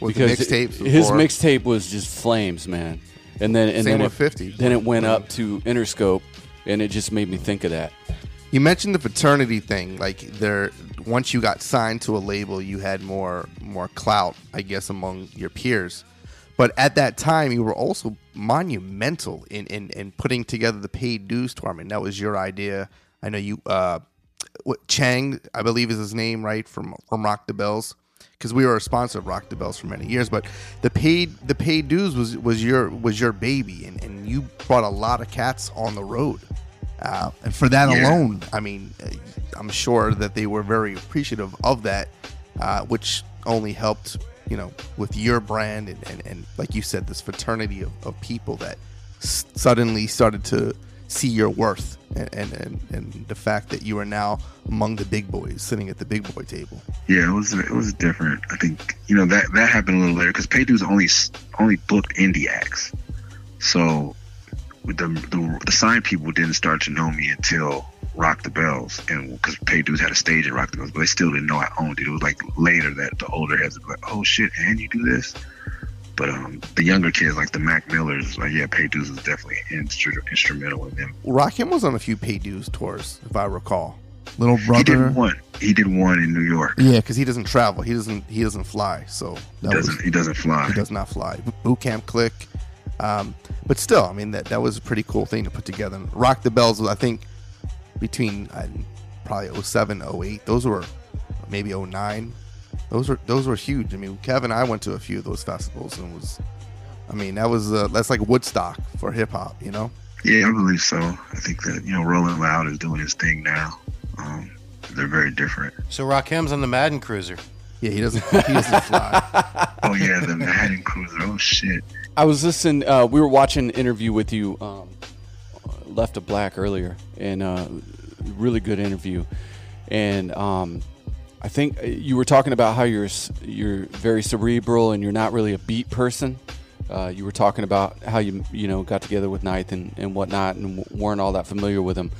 With the because mixtapes his mixtape was just flames, man. And then and Same then with it, 50. Then it went up to Interscope, and it just made me think of that. You mentioned the fraternity thing. Like there, once you got signed to a label, you had more more clout, I guess, among your peers. But at that time, you were also monumental in, in, in putting together the paid dues tournament. That was your idea. I know you, uh, what, Chang, I believe is his name, right from from Rock the Bells, because we were a sponsor of Rock the Bells for many years. But the paid the paid dues was was your was your baby, and, and you brought a lot of cats on the road. Uh, and for that Yeah. alone, I mean, uh, I'm sure that they were very appreciative of that, uh, which only helped, you know, with your brand and, and, and like you said, this fraternity of, of people that s- suddenly started to see your worth and, and, and, and the fact that you are now among the big boys, sitting at the big boy table. Yeah, it was it was different. I think you know that that happened a little later because Paid Dues only only booked indie acts, so the, the the sign people didn't start to know me until Rock the Bells, and because Paid Dues had a stage at Rock the Bells, but they still didn't know I owned it. It was like later that the older heads would be like, "Oh shit, and you do this." But um, the younger kids, like the Mac Millers, like yeah, Paid Dues was definitely instru- instrumental in them. Rakim was on a few paid dues tours, if I recall. Little brother, He brother. did one. He did one in New York. Yeah, because he doesn't travel. He doesn't. He doesn't fly. So that Doesn't- was- he doesn't fly. He does not fly. Boot camp click. Um, but still, I mean that that was a pretty cool thing to put together. And Rock the Bells was, I think, between uh, probably 07, 08. Those were maybe 09. Those were those were huge. I mean, Kevin, and I went to a few of those festivals and was, I mean, that was uh, that's like Woodstock for hip hop. You know. Yeah, I believe so. I think that you know, Rolling Loud is doing his thing now. Um, they're very different. So Rakim's on the Madden Cruiser. Yeah, he doesn't. He doesn't fly. Oh yeah, the Madden Cruiser. Oh shit. I was listening. Uh, we were watching an interview with you um, Left of Black earlier, and uh, really good interview. And um, I think uh, you were talking about how you're you're very cerebral and you're not really a beat person. Uh, you were talking about how you you know got together with Ninth and, and whatnot and weren't all that familiar with him.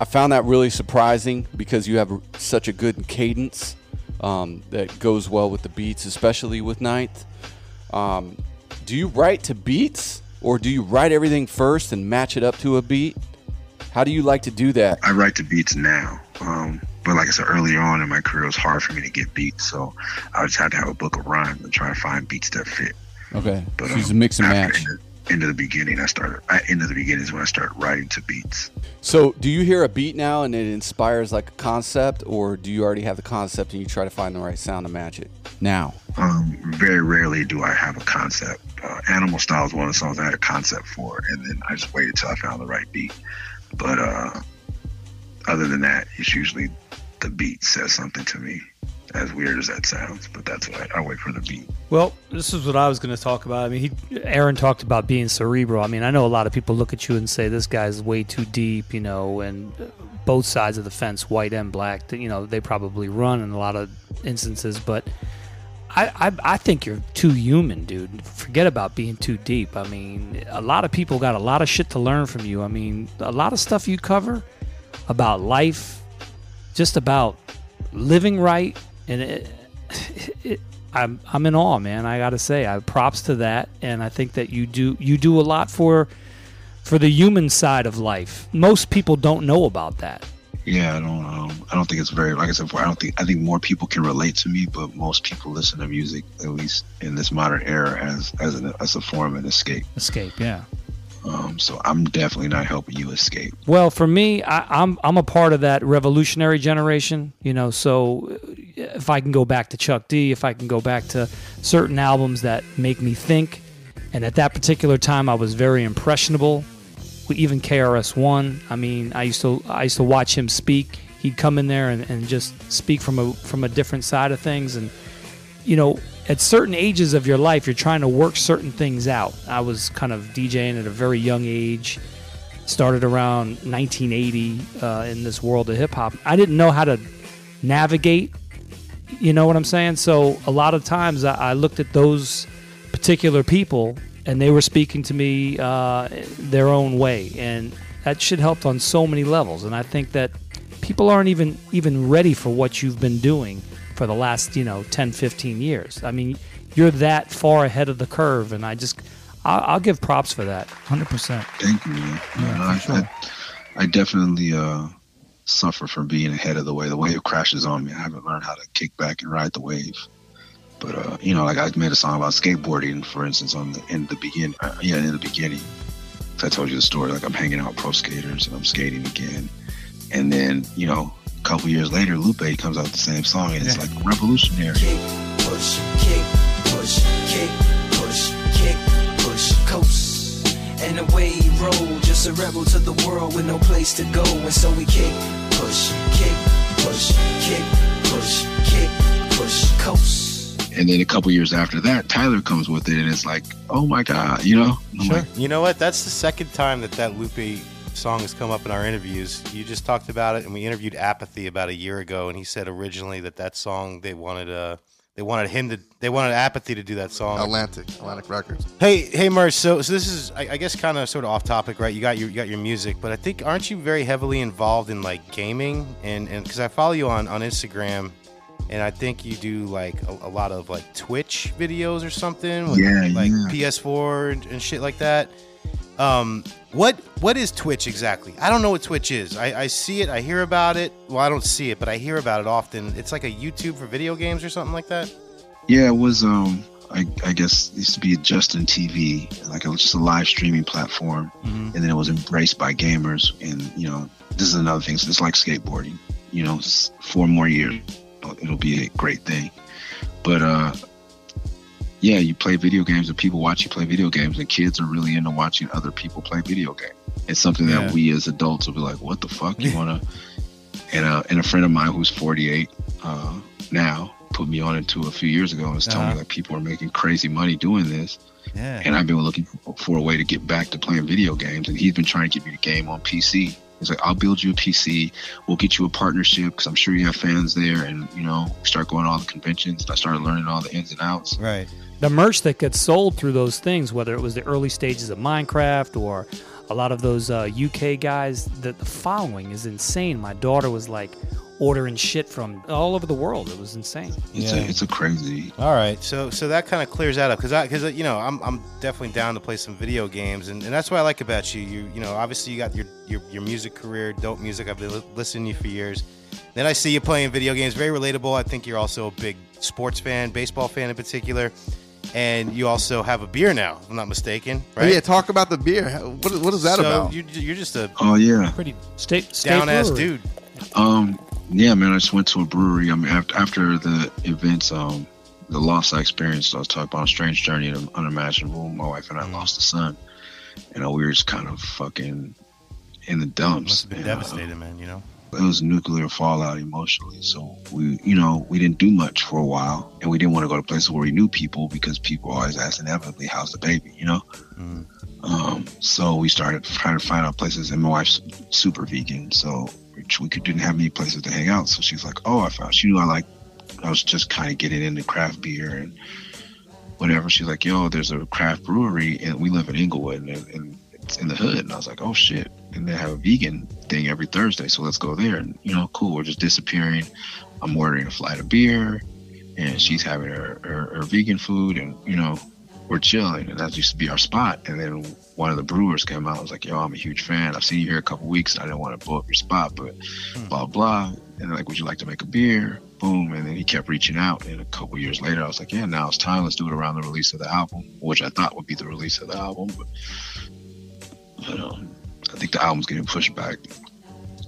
I found that really surprising because you have such a good cadence um, that goes well with the beats, especially with Ninth. Um, do you write to beats or do you write everything first and match it up to a beat? How do you like to do that? I write to beats now. Um, but like I said earlier on in my career, it was hard for me to get beats. So I just had to have a book of rhymes and try to find beats that fit. Okay. But so he's a um, mix and match. Into, into the beginning, I started. I, into the beginning is when I started writing to beats. So, do you hear a beat now and it inspires like a concept, or do you already have the concept and you try to find the right sound to match it now? Um, very rarely do I have a concept. Uh, Animal Style is one of the songs I had a concept for, and then I just waited till I found the right beat. But uh, other than that, it's usually the beat says something to me. As weird as that sounds, but that's why I wait for the beat. Well, this is what I was going to talk about. I mean, he, Aaron talked about being cerebral. I mean, I know a lot of people look at you and say this guy's way too deep, you know, and uh, both sides of the fence, white and black, you know, they probably run in a lot of instances. But I, I, I think you're too human, dude. Forget about being too deep. I mean, a lot of people got a lot of shit to learn from you. I mean, a lot of stuff you cover about life, just about living right, and it, it, I'm I'm in awe, man. I got to say, I props to that, and I think that you do you do a lot for for the human side of life. Most people don't know about that. Yeah, I don't. Um, I don't think it's very. Like I said before, I don't think. I think more people can relate to me, but most people listen to music, at least in this modern era, as as an, as a form of escape. Escape, yeah. Um, so I'm definitely not helping you escape. Well, for me, I, I'm I'm a part of that revolutionary generation, you know. So uh, if I can go back to Chuck D, if I can go back to certain albums that make me think, and at that particular time, I was very impressionable. Even KRS One, I mean, I used to I used to watch him speak. He'd come in there and, and just speak from a from a different side of things, and you know, at certain ages of your life, you're trying to work certain things out. I was kind of DJing at a very young age. Started around 1980 uh, in this world of hip hop. I didn't know how to navigate. You know what I'm saying? So a lot of times I, I looked at those particular people, and they were speaking to me uh, their own way, and that shit helped on so many levels. And I think that people aren't even even ready for what you've been doing for the last you know 10 15 years i mean you're that far ahead of the curve and i just i'll, I'll give props for that 100% Thank you, man. Yeah, I, I, I definitely uh, suffer from being ahead of the wave. The wave crashes on me. I haven't learned how to kick back and ride the wave. But uh, you know, like I made a song about skateboarding, for instance, on the in the begin, uh, yeah, in the beginning. So I told you the story. Like I'm hanging out with pro skaters and I'm skating again, and then you know, a couple years later, Lupe comes out with the same song, and it's like revolutionary. push, kick, push, kick, push, kick, push, coast. And away he rolled, just a rebel to the world with no place to go. And so we kick, push, kick, push, kick, push, kick, push, coast. And then a couple years after that, Tyler comes with it, and it's like, oh my god, you know? I'm like, You know what? That's the second time that that Lupe song has come up in our interviews. You just talked about it, and we interviewed Apathy about a year ago, and he said originally that that song they wanted uh they wanted him to they wanted Apathy to do that song. Atlantic, Atlantic Records. Hey, hey, Merce. So, so this is, I, I guess, kind of sort of off topic, right? You got your, you got your music, but I think aren't you very heavily involved in like gaming and and because I follow you on on Instagram, and I think you do like a, a lot of like Twitch videos or something, with, Yeah, like yeah. PS4 and, and shit like that. Um, what what is Twitch exactly? I don't know what Twitch is. I, I see it, I hear about it. Well, I don't see it, but I hear about it often. It's like a YouTube for video games or something like that. Yeah, it was. Um, I, I guess it used to be Justin TV, like it was just a live streaming platform, Mhm. and then it was embraced by gamers. And you know, this is another thing. So it's like skateboarding. You know, four more years, it'll be a great thing. But uh, yeah, you play video games, and people watch you play video games, and kids are really into watching other people play video games. It's something Yeah. that we as adults will be like, "What the fuck? You wanna?" and uh, and a friend of mine who's 48 uh, now, put me on into a few years ago and was telling Uh-huh. me like people are making crazy money doing this. Yeah. And I've been looking for, for a way to get back to playing video games. And he's been trying to get me the game on PC. He's like, I'll build you a PC. We'll get you a partnership because I'm sure you have fans there. And, you know, start going to all the conventions. I started learning all the ins and outs. Right. the merch that gets sold through those things, whether it was the early stages of Minecraft or a lot of those uh, UK guys, the, the following is insane. My daughter was like ordering shit from all over the world. It was insane. It's, a, it's a crazy. All right, so so that kind of clears that up because I because you know I'm, I'm definitely down to play some video games and, and that's what I like about you. You you know obviously you got your your, your music career, dope music. I've been li- listening to you for years. Then I see you playing video games, very relatable. I think you're also a big sports fan, baseball fan in particular, and you also have a beer now, if I'm not mistaken, Oh, right? yeah, talk about the beer. What, what is that So about? You, you're just a Oh, yeah. pretty state down ass dude. Um, yeah, man, I just went to a brewery. I mean, after, after the events, um, the loss I experienced, I was talking about a strange journey and unimaginable. My wife and I Mm-hmm. lost a son, and uh, we were just kind of fucking in the dumps. Must have been And, uh, devastated, man. You know. it was nuclear fallout emotionally. So we, you know, we didn't do much for a while, and we didn't want to go to places where we knew people because people always ask inevitably, "How's the baby?" You know. Um, so we started trying to find out places, and my wife's super vegan, so we could, didn't have many places to hang out. So she's like, "Oh, I found." She I like. I was just kind of getting into craft beer and whatever. She's like, "Yo, there's a craft brewery, and we live in Inglewood, and, and it's in the hood." And I was like, "Oh shit!" And they have a vegan thing every Thursday, so let's go there. And you know, cool. We're just disappearing. I'm ordering a flight of beer, and she's having her, her, her vegan food, and you know, we're chilling. And that used to be our spot. And then one of the brewers came out. and was like, "Yo, I'm a huge fan. I've seen you here a couple weeks. And I didn't want to blow up your spot, but blah blah." And like, "Would you like to make a beer?" Boom. And then he kept reaching out. And a couple years later, I was like, "Yeah, now it's time. Let's do it around the release of the album," which I thought would be the release of the album, but. but um, I think the album's getting pushed back.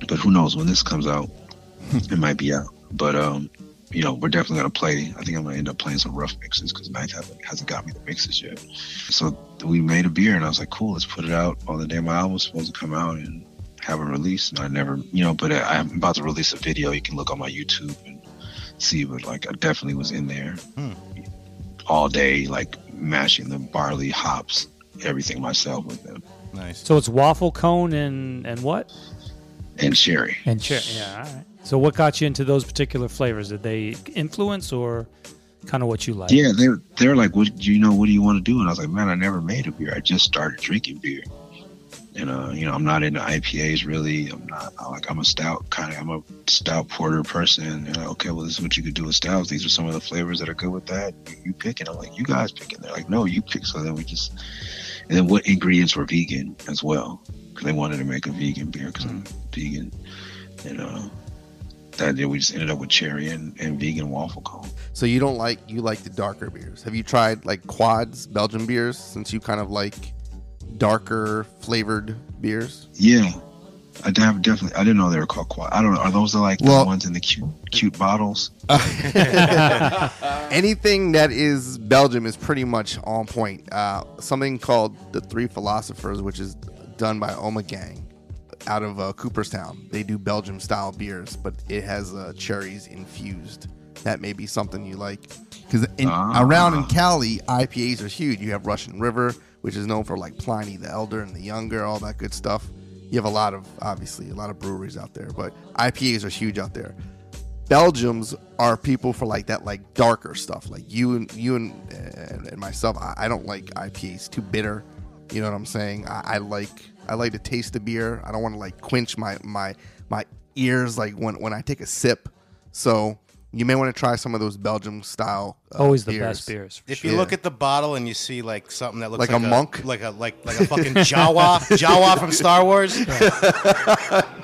But who knows when this comes out? it might be out. But um, you know, we're definitely gonna play. I think I'm gonna end up playing some rough mixes because Ninth hasn't, hasn't got me the mixes yet. So we made a beer, and I was like, cool, let's put it out on the day my album's supposed to come out and have a release. And I never, you know, but I, I'm about to release a video. You can look on my YouTube and see. But like, I definitely was in there hmm. all day, like mashing the barley, hops, everything myself with them. Nice. So it's waffle cone and and what? And sherry. And sure, yeah. All right. So what got you into those particular flavors? Did they influence or kind of what you like? Yeah, they're they're like, "What do you know? What do you want to do?" And I was like, "Man, I never made a beer. I just started drinking beer." And uh, you know, I'm not into IPAs really. I'm not I like I'm a stout kind of. I'm a stout porter person. And like, okay, well, this is what you could do with stouts. These are some of the flavors that are good with that. You, you pick, and I'm like, you guys pick. And they're like, no, you pick. So then we just, and then what ingredients were vegan as well? Because they wanted to make a vegan beer because I'm vegan. And uh, that we just ended up with cherry and, and vegan waffle cone. So you don't like you like the darker beers. Have you tried like quads Belgian beers since you kind of like darker flavored beers? Yeah, I have definitely. I didn't know they were called quad. I don't know. Are those the like Well- the ones in the cute cute bottles? Anything that is Belgium is pretty much on point. Uh, something called the Three Philosophers, which is done by Ommegang out of uh, Cooperstown. They do Belgium style beers, but it has uh, cherries infused. That may be something you like. Because Ah. around in Cali, IPAs are huge. You have Russian River, which is known for like Pliny the Elder and the Younger, all that good stuff. You have a lot of, obviously, a lot of breweries out there, but IPAs are huge out there. Belgiums are people for like that, like darker stuff. Like you and you and, and, and myself, I, I don't like IPAs. Too bitter. You know what I'm saying? I, I like I like to taste the beer. I don't want to like quench my my my ears like when when I take a sip. So you may want to try some of those Belgium style. Uh, Always the beers. best beers. If you look at the bottle and you see like something that looks Like like, a monk? like a like like a fucking Jawa, Jawa from Star Wars,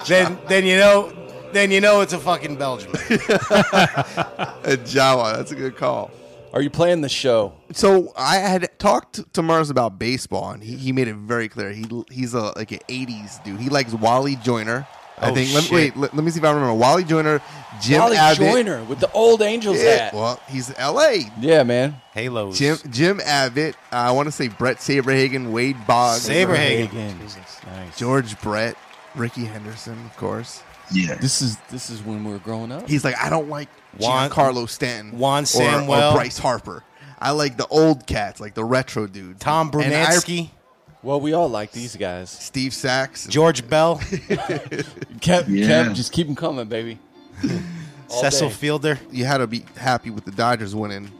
then then you know then you know it's a fucking Belgian. a Jawa. That's a good call. Are you playing the show? So I had talked to Murs about baseball, and he, he made it very clear. He he's a like an '80s dude. He likes Wally Joyner. I Oh, think. Let, shit. wait, let, let me see if I remember. Wally Joyner, Jim Wally Abbott. Joyner with the old Angels Yeah, hat. Well, he's L.A. Yeah, man. Halos. Jim Jim Abbott. Uh, I want to say Bret Saberhagen, Wade Boggs, Saberhagen. Jesus, nice. George Brett, Rickey Henderson, of course. Yeah. This is this is when we were growing up. He's like, I don't like Juan- Giancarlo Stanton, Juan or- Samuel. or Bryce Harper. I like the old cats, like the retro dudes. Tom And I- Brunansky, Well, we all like these guys. Steve Sax, George Bell, Kev, Yeah. Kev, just keep them coming, baby. Cecil day. Fielder. You had to be happy with the Dodgers winning,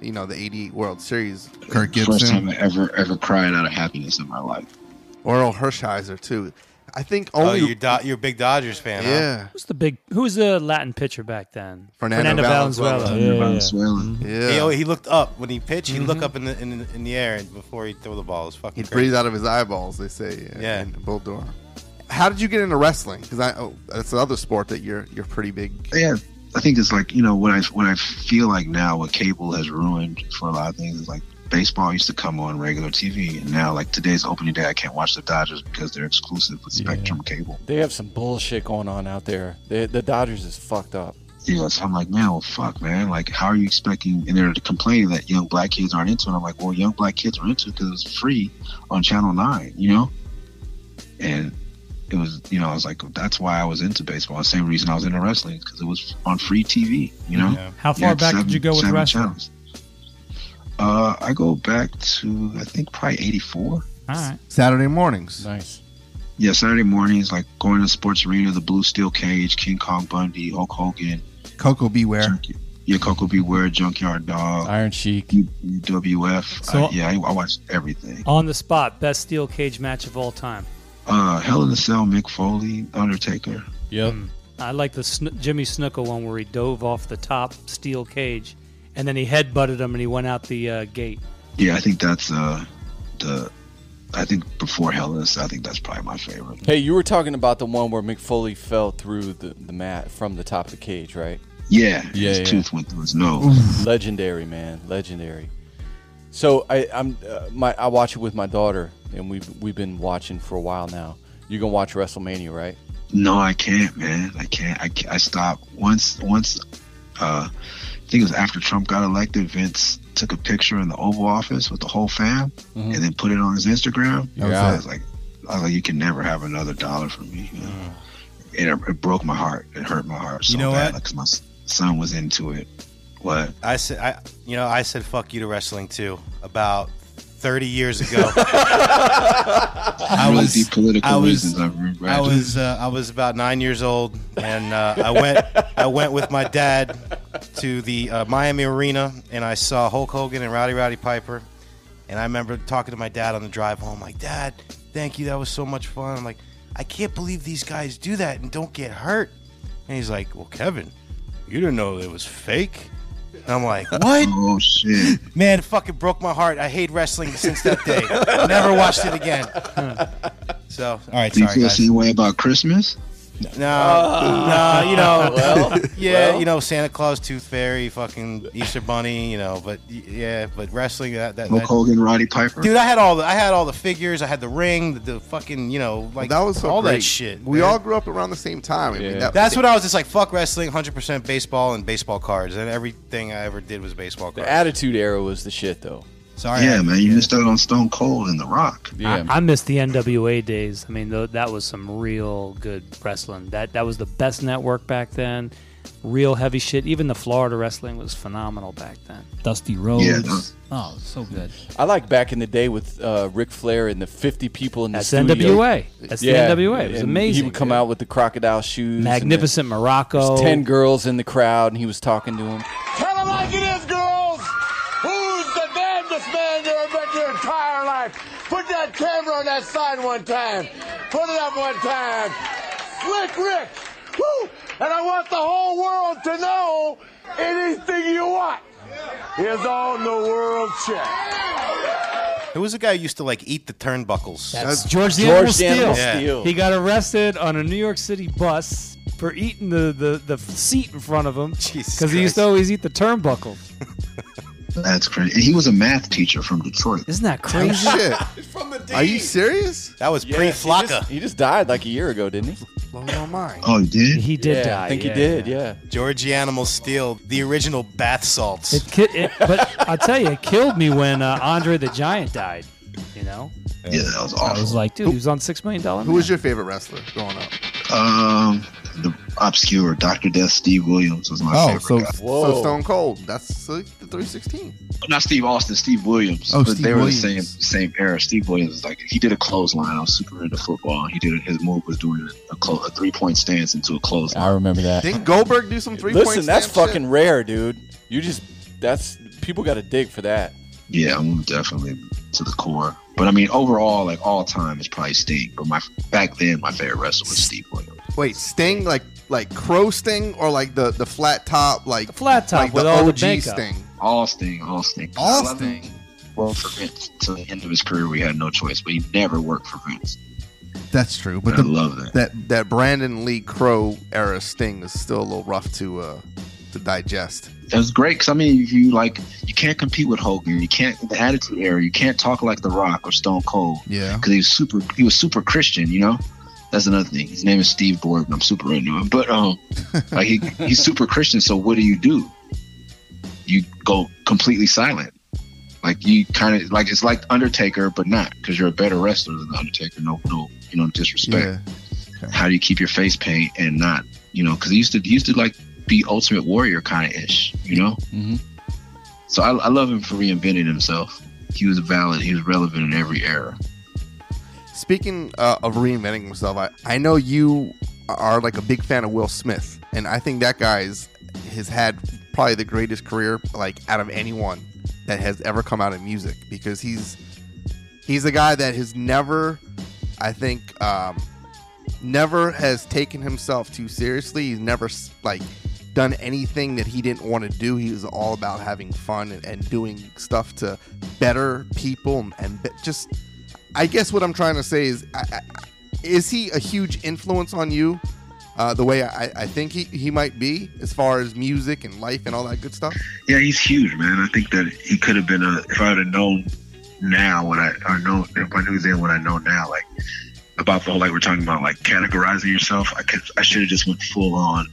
you know, the '88 World Series. Kirk First time I ever ever cried out of happiness in my life. Orel Hershiser too. I think only. Oh, only you're, Do- you're a big Dodgers fan, huh? yeah. Who's the big? Who was the Latin pitcher back then? Fernando Valenzuela. Valenzuela. Yeah, yeah, yeah. Venezuela. Mm-hmm. Yeah, He, oh, he looked up when he pitched. He'd look mm-hmm. up in the in, the- in the air before he throw the ball. It was fucking he'd crazy. breathe out of his eyeballs. They say, yeah, Yeah. in Bull Durham. How did you get into wrestling? Because I, oh, that's another sport that you're you're pretty big. Yeah, I think it's like you know what I what I feel like now what cable has ruined for a lot of things is like baseball used to come on regular TV, and now like today's opening day I can't watch the Dodgers because they're exclusive with Spectrum Cable. They have some bullshit going on out there. They, the Dodgers is fucked up. Yeah, so I'm like, man, well, fuck, man. Like, how are you expecting? And they're complaining that young black kids aren't into it. I'm like, well, young black kids are into it because it's free on Channel Nine, you know. And it was, you know, I was like, that's why I was into baseball. The same reason I was into wrestling because it was on free TV, you know. Yeah. How far back seven- did you go with seven wrestling? channels. Uh, I go back to I think probably '84. All right. Saturday mornings. Nice. Yeah, Saturday mornings, like going to the sports arena, the Blue Steel Cage, King Kong Bundy, Hulk Hogan, Koko B. Ware. Junkie- yeah, Koko B. Ware, Junkyard Dog, Iron Sheik. WF. So- I, yeah, I, I watched everything. On the spot, best steel cage match of all time. Uh, Hell in a Cell, Mick Foley, Undertaker. Yep. I like the Sn- Jimmy Snuka one where he dove off the top steel cage, and then he headbutted him and he went out the uh, gate. Yeah, I think that's uh the. I think before Hell in a Cell, I think that's probably my favorite. Hey, you were talking about the one where Mick Foley fell through the, the mat from the top of the cage, right? Yeah, Yeah, his yeah. tooth went through his nose. Legendary, man. Legendary. So I, I'm uh, my I watch it with my daughter, and we've we've been watching for a while now. You gonna watch WrestleMania, right? No, I can't, man. I can't. I, can't. I stopped once. Once, uh, I think it was after Trump got elected. Vince took a picture in the Oval Office with the whole fam, Mhm. and then put it on his Instagram. You're I was like, I was like, you can never have another dollar from me. You know? And it, it broke my heart. It hurt my heart so You know bad what? because my son was into it. What? I said, I, you know, I said fuck you to wrestling too about 30 years ago. I really was- deep political I was- reasons. I remember. I was uh, I was about nine years old, and uh, I went I went with my dad to the uh, Miami Arena, and I saw Hulk Hogan and Rowdy Roddy Piper, and I remember talking to my dad on the drive home, like, Dad, thank you, that was so much fun. I'm like, I can't believe these guys do that and don't get hurt. And he's like, Well, Kevin, you didn't know it was fake. And I'm like, What? Oh shit! Man, it fucking broke my heart. I hate wrestling since that day. Never watched it again. So, all right, Do you sorry, feel the same way about Christmas? No, no, ah. you know, well, yeah, well. you know, Santa Claus, Tooth Fairy, fucking Easter Bunny, you know, but yeah, but wrestling that, that, Hulk that Hogan, Roddy Piper. dude, I had all the, I had all the figures, I had the ring, the, the fucking, you know, like that was so all great. that shit. We man. all grew up around the same time. I mean, that, That's what I was just like. Fuck wrestling, hundred percent baseball and baseball cards, and everything I ever did was baseball The cards. Attitude Era was the shit, though. Sorry, yeah, I- man, you missed out on Stone Cold and The Rock. Yeah. I, I miss the NWA days. I mean, th- that was some real good wrestling. That that was the best network back then. Real heavy shit. Even the Florida wrestling was phenomenal back then. Dusty Rhodes. Yeah, no. Oh, so good. I like back in the day with uh, Ric Flair and the 50 people in the That's studio. NWA. That's Yeah, the NWA. It was and amazing. He would come out with the crocodile shoes. Magnificent Muraco. 10 girls in the crowd, and he was talking to them. Tell them like it is, girls. Put that camera on that sign one time. Put it up one time. Slick Rick. Woo! And I want the whole world to know anything you want is on the world check. Who was the guy who used to like eat the turnbuckles? That's George the George Animal the Animal Steele. Steele. He got arrested on a New York City bus for eating the, the, the seat in front of him Jesus because he used to always eat the turnbuckles. That's crazy. And he was a math teacher from Detroit. Isn't that Oh, crazy? shit. Are you serious? That was Yeah, pre he Flocka. just, he just died like a year ago, didn't he? Blow my mind. Oh, he did? He did yeah, die. I think yeah, he did, yeah. yeah. George Animal Steele, the original bath salts. It, ki- it, but I'll tell you, it killed me when uh, Andre the Giant died. You know, Yeah, that was awesome. I was like, dude, he was on Six Million Dollar. Who was your favorite wrestler growing up? Um, the obscure Doctor Death. Steve Williams was my Oh, favorite. so guy. so Stone Cold. That's like the 316. not Steve Austin, Steve Williams. Oh, but Steve they were Williams. the same same era. Steve Williams was like he did a clothesline. I was super into football. He did his move was doing a, clo- a three point stance into a clothesline. I remember that. Didn't Goldberg do some three Listen, point that's stamp fucking rare, dude. You just that's people got to dig for that. Yeah, I'm definitely to the core. But I mean, overall, like all time, it's probably Sting. But my back then, my favorite wrestler was Steve Williams. Shit? Wait, Sting like like Crow Sting or like the the flat top like the flat top like with the all the OG makeup. Sting. All Sting, all Sting. All Sting. Well, for Vince to the end of his career, we had no choice. But he never worked for Vince. That's true, but I the, love that. that that Brandon Lee Crow era Sting is still a little rough to uh to digest. It was great because I mean, if you like, you can't compete with Hogan. You can't the Attitude Era. You can't talk like The Rock or Stone Cold. Yeah. because he was super. He was super Christian. You know, that's another thing. His name is Steve Borden. I'm super into him, but um, like he he's super Christian. So what do you do? You go completely silent. Like you kind of like it's like Undertaker, but not because you're a better wrestler than the Undertaker. No, no, you know, disrespect. How do you keep your face paint and not, you know, because he used to he used to like be Ultimate Warrior kind of ish, you know. Mm-hmm. So I, I love him for reinventing himself. He was valid. He was relevant in every era. Speaking uh, of reinventing himself, I, I know you are like a big fan of Will Smith, and I think that guy's has had probably the greatest career like out of anyone that has ever come out of music because he's he's a guy that has never, I think, um, never has taken himself too seriously. He's never like done anything that he didn't want to do. He was all about having fun and, and doing stuff to better people and, and just. I guess what I'm trying to say is, I, I, is he a huge influence on you? Uh, the way I, I think he, he might be, as far as music and life and all that good stuff. Yeah, he's huge, man. I think that he could have been a. If I would have known now what I or know if I knew then what I know now, like about the whole like we're talking about like categorizing yourself. I could I should have just went full on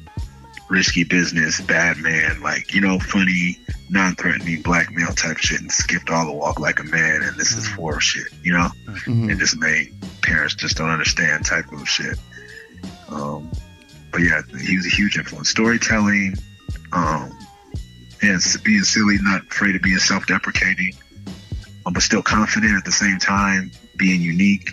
risky business, bad man, like you know, funny, non-threatening black male type shit, and skipped all the walk like a man, and this is for shit, you know, and just made parents just don't understand type of shit. Um, but yeah, he was a huge influence. Storytelling, um, and being silly, not afraid of being self-deprecating, um, but still confident at the same time, being unique.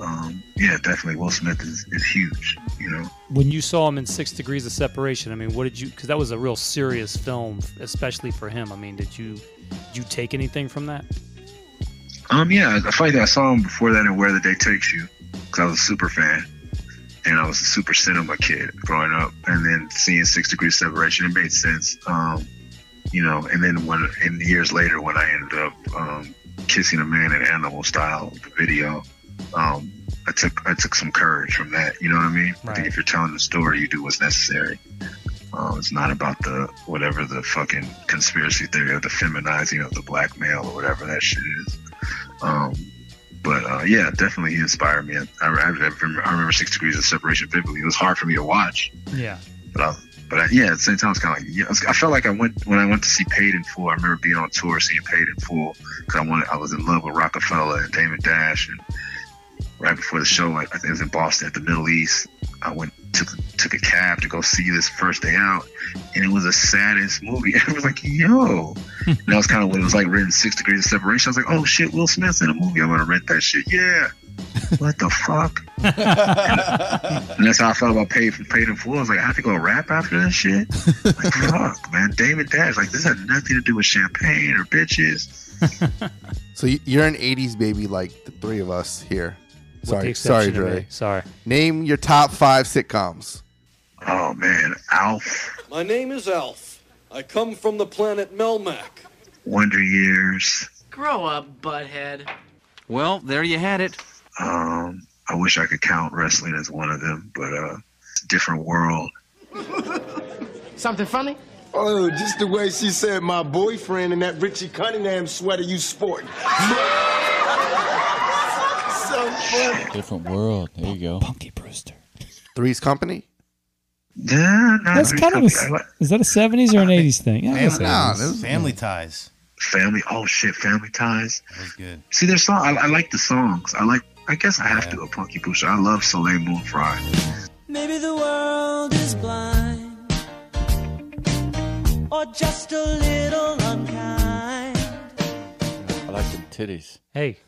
Um, yeah, definitely. Will Smith is, is huge. You know, When you saw him in Six Degrees of Separation, I mean, what did you? Because that was a real serious film, especially for him. I mean, did you did you take anything from that? Um, yeah, I thing, I saw him before that in Where the Day Takes You, because I was a super fan, and I was a super cinema kid growing up, and then seeing Six Degrees of Separation, it made sense. Um, you know, and then when, and years later, when I ended up um, kissing a man in animal style, the video, um, I took I took some courage from that. You know what I mean? I think if you're telling the story, you do what's necessary. Um, it's not about the whatever the fucking conspiracy theory of the feminizing of the black male or whatever that shit is. Um, but uh, yeah, definitely he inspired me. I, I, I remember, I remember Six Degrees of Separation vividly. It was hard for me to watch, Yeah. but I, but I, yeah, at the same time, it's kind of like yeah, I felt like I went when I went to see Paid in Full. I remember being on tour seeing Paid in Full because I wanted I was in love with Roc-A-Fella and Damon Dash, and right before the show, I, I think it was in Boston at the Middle East. I went took took a cab to go see this first day out, and it was the saddest movie. I was like, yo, and that was kind of when it was like written Six Degrees of Separation. I was like, oh shit, Will Smith's in a movie. I'm gonna rent that shit. Yeah. What the fuck? and that's how I felt about Paid for Paid in Full. I was like, I have to go rap after that shit. Like, fuck, man. David Dash, like, this had nothing to do with champagne or bitches. So you're an '80s baby, like the three of us here. With Sorry, the sorry, exception of Dre. me. Sorry. Name your top five sitcoms. Oh man, Alf, My name is Alf. I come from the planet Melmac. Wonder Years. Grow up, butthead. Well, there you had it. Um, I wish I could count wrestling as one of them, but uh, it's a different world. Something funny? Oh, just the way she said my boyfriend in that Richie Cunningham sweater you sport. so funny. Different world. There you go. Punky Brewster. Three's Company. Yeah, no, That's kind of a. Is that a '70s or an '80s thing? Yeah, Family, that's Ties. 80s. Family Ties. Family. Oh shit, Family Ties. That was good. See, their song. I, I like the songs. I like. I guess I have to. A Punky Brewster. I love Soleil Moon Frye. Maybe the world is blind or just a little unkind. I like them titties. Hey.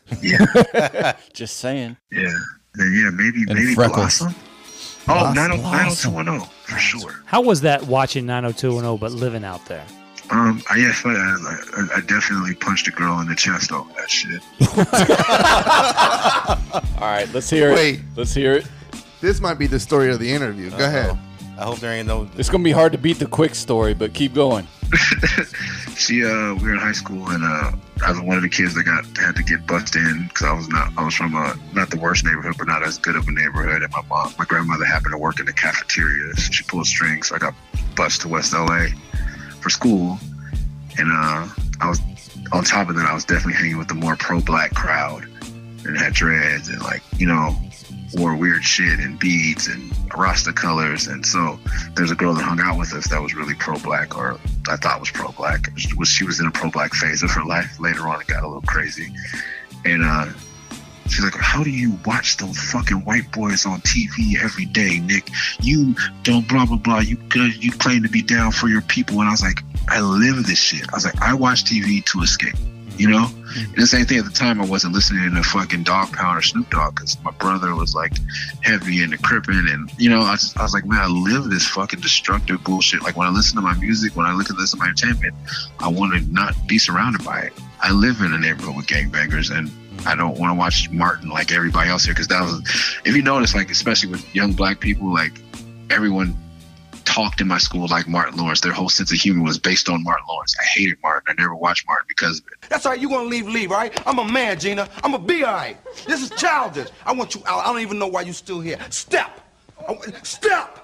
Just saying. Yeah. Yeah, maybe And maybe freckles. Blossom. Oh, Blossom. 90 90210 for sure. How was that watching 90210 but living out there? Um, I yeah, I, I, I definitely punched a girl in the chest over that shit. All right, let's hear it. Wait. Let's hear it. This might be the story of the interview. Go ahead. I hope there ain't no. It's gonna be hard to beat the Quik story, but keep going. She, uh, we were in high school, and uh, I was one of the kids that got had to get bussed in because I was not, I was from a not the worst neighborhood, but not as good of a neighborhood. And my mom, my grandmother happened to work in the cafeteria, so she pulled strings, so I got bused to West LA for school, and uh, I was on top of that, I was definitely hanging with the more pro-black crowd, and had dreads and like you know wore weird shit and beads and Rasta colors. And so there's a girl that hung out with us that was really pro-black, or I thought was pro-black. She was she was in a pro-black phase of her life. Later on, it got a little crazy, and uh, she's like, "How do you watch those fucking white boys on TV every day, Nick? You don't blah blah blah. You you claim to be down for your people." And I was like, "I live this shit." I was like, "I watch TV to escape." You know, mm-hmm. and the same thing at the time. I wasn't listening to fucking Dogg Pound or Snoop Dogg because my brother was like heavy into crippin', and you know, I, just, I was like, man, I live this fucking destructive bullshit. Like when I listen to my music, when I look at this in my entertainment, I want to not be surrounded by it. I live in a neighborhood with gangbangers, and I don't want to watch Martin like everybody else here because that was, if you notice, like especially with young black people, like everyone talked in my school like Martin Lawrence. Their whole sense of humor was based on Martin Lawrence. I hated Martin. I never watched Martin because of it. That's all right. You gonna leave, leave, right? I'm a man, Gina. I'm gonna be all right. This is childish. I want you out. I don't even know why you're still here. Step. I- Step.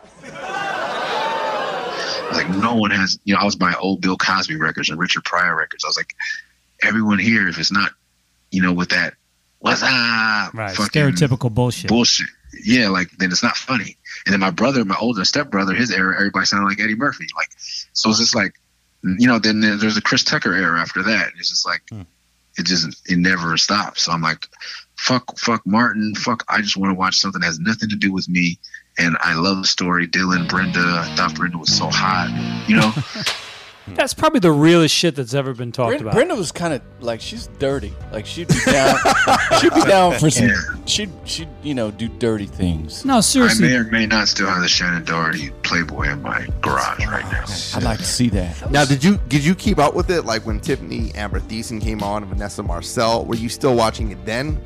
Like no one has, you know, I was buying old Bill Cosby records and Richard Pryor records. I was like, everyone here, if it's not, you know, with that, what's up, Right. Stereotypical bullshit. bullshit. Yeah, like then it's not funny. And then my brother, my older stepbrother, his era, everybody sounded like Eddie Murphy. Like, so it's just like, you know, then there's a Chris Tucker era after that. It's just like, hmm. it just it never stops. So I'm like, fuck, fuck Martin, fuck. I just want to watch something that has nothing to do with me. And I love the story. Dylan, Brenda. I thought Brenda was so hot. You know, Hmm. That's probably the realest shit that's ever been talked Brenda, about. Brenda was kind of like she's dirty. Like she'd be down. she'd be down for some. She'd she'd you know do dirty things. No, seriously. I may or may not still have the Shannen Doherty Playboy in my garage right now. I'd like to see that. Now, did you did you keep up with it like when Tiffany Amber Thiessen came on and Vanessa Marcil? Were you still watching it then?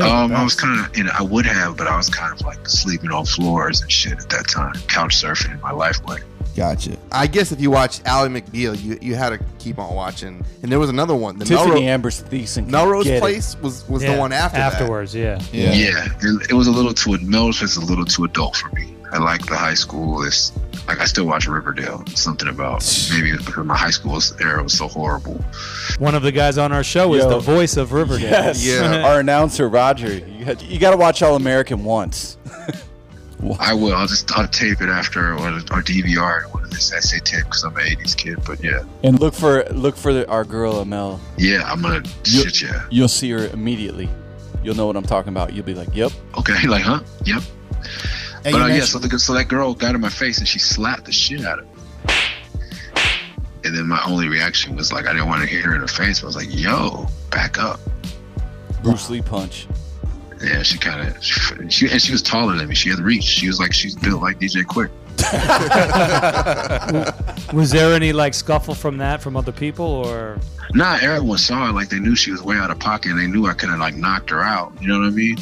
Um, I was kind of, you know, I would have, but I was kind of like sleeping on floors and shit at that time, couch surfing in my life way. Gotcha. I guess if you watched Ally McBeal, you you had to keep on watching. And there was another one. The Tiffany Melrose, Amber Thiessen. Melrose get it. Place was was Yeah, the one after that. afterwards, yeah. Yeah, it, it was a little too Melrose was a little too adult for me. I like the high school. It's like I still watch Riverdale. Something about maybe because my high school era was so horrible. One of the guys on our show is the voice of Riverdale. Yes. Our announcer Roger. You, had, you got to watch All American once. I will. I'll just I'll tape it after or, or DVR one of this essay tape because I'm an '80s kid. But yeah, And look for look for the, our girl Amel. yeah, I'm gonna You'll, shit yeah. You'll see her immediately. You'll know what I'm talking about. You'll be like, "Yep." Okay, like huh? Yep. Hey, but you uh, yeah, so, the, so that girl got in my face and she slapped the shit out of me. And then my only reaction was like, I didn't want to hit her in the face. But I was like, yo, back up. Bruce Lee punch. Yeah, she kind of, she, she, and she was taller than me. She had reach. She was like, she's built like DJ Quik. Was there any like scuffle from that from other people or? Nah, everyone saw it. Like they knew she was way out of pocket and they knew I could have like knocked her out. You know what I mean?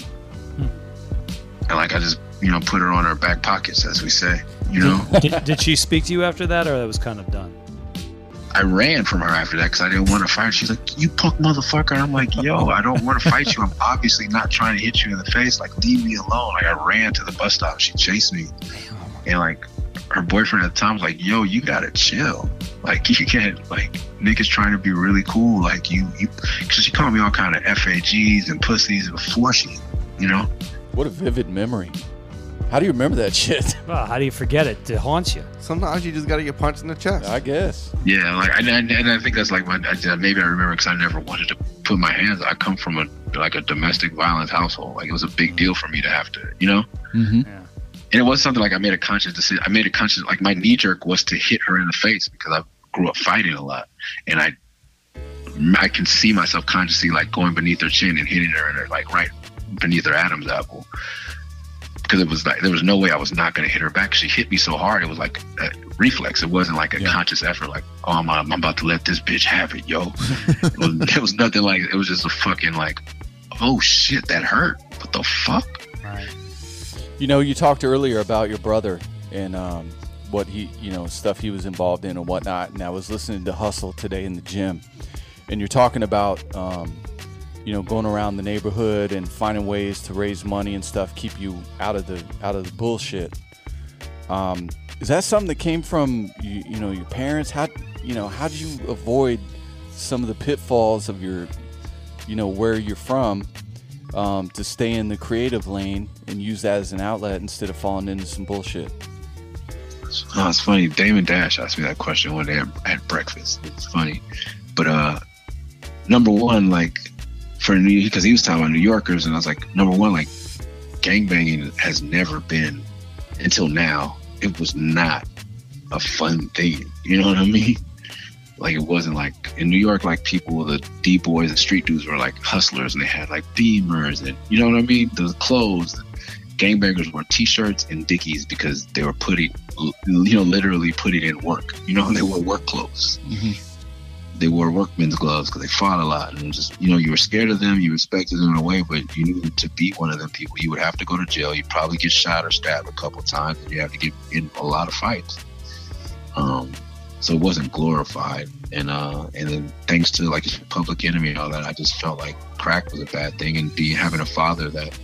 And like I just, you know, put her on our back pockets, as we say. You know? did, did she speak to you after that, or that was kind of done? I ran from her after that because I didn't want to fight. She's like, "You punk motherfucker!" And I'm like, "Yo, I don't want to fight you. I'm obviously not trying to hit you in the face. Like, leave me alone." Like, I ran to the bus stop. She chased me, and like, her boyfriend at the time was like, "Yo, you gotta chill. Like, you can't like niggas trying to be really cool. Like, you you." Cause she called me all kind of fags and pussies before she, you know. What a vivid memory. How do you remember that shit? Well, how do you forget it? It haunts you. Sometimes you just gotta get punched in the chest. I guess. Yeah, like, and, and, and I think that's like my maybe I remember because I never wanted to put my hands. I come from a like a domestic violence household. Like it was a big deal for me to have to, you know. Mm-hmm. and it was something like I made a conscious decision. I made a conscious like my knee jerk was to hit her in the face because I grew up fighting a lot, and I I can see myself consciously like going beneath her chin and hitting her in her like right beneath her Adam's apple because it was like there was no way I was not going to hit her back. She hit me so hard it was like a reflex. It wasn't like a conscious effort. Like oh I'm, I'm about to let this bitch have it, yo. it, was, it was nothing like it was just a fucking like oh shit that hurt. What the fuck? You know, you talked earlier about your brother and um, what he, you know, stuff he was involved in and whatnot. And I was listening to Hustle today in the gym, and you're talking about, um, you know, going around the neighborhood and finding ways to raise money and stuff, keep you out of the out of the bullshit. Um, is that something that came from you, you know your parents? How you know how did you avoid some of the pitfalls of your, you know, where you're from? um, to stay in the creative lane and use that as an outlet instead of falling into some bullshit. Oh, it's funny. Damon Dash asked me that question one day at, at breakfast. It's funny, but uh, number one, like for New because he was talking about New Yorkers, and I was like, number one, like gangbanging has never been until now. It was not a fun thing. You know what I mean? Like it wasn't like in New York, like people, the D boys, the street dudes were like hustlers, and they had like Beamers, and you know what I mean? The clothes. Gangbangers wore T-shirts and Dickies because they were putting, you know, literally putting in work. You know, they wore work clothes. Mm-hmm. They wore workman's gloves because they fought a lot, and just you know, you were scared of them, you respected them in a way, but you knew to beat one of them people, you would have to go to jail. You'd probably get shot or stabbed a couple times, and you have to get in a lot of fights. Um, so it wasn't glorified and uh and then thanks to like public enemy and all that i just felt like crack was a bad thing and being having a father that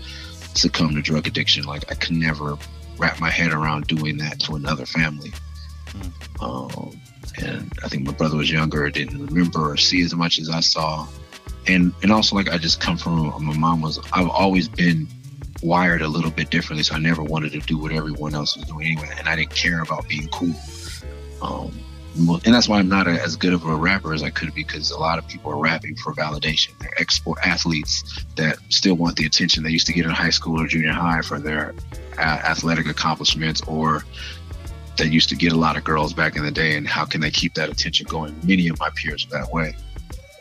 succumbed to drug addiction like i could never wrap my head around doing that to another family um and i think my brother was younger didn't remember or see as much as i saw and and also like i just come from my mom was i've always been wired a little bit differently so i never wanted to do what everyone else was doing anyway and i didn't care about being cool um and that's why I'm not a, as good of a rapper as I could be because a lot of people are rapping for validation. They're export athletes that still want the attention they used to get in high school or junior high for their athletic accomplishments, or that used to get a lot of girls back in the day. And how can they keep that attention going? Many of my peers that way,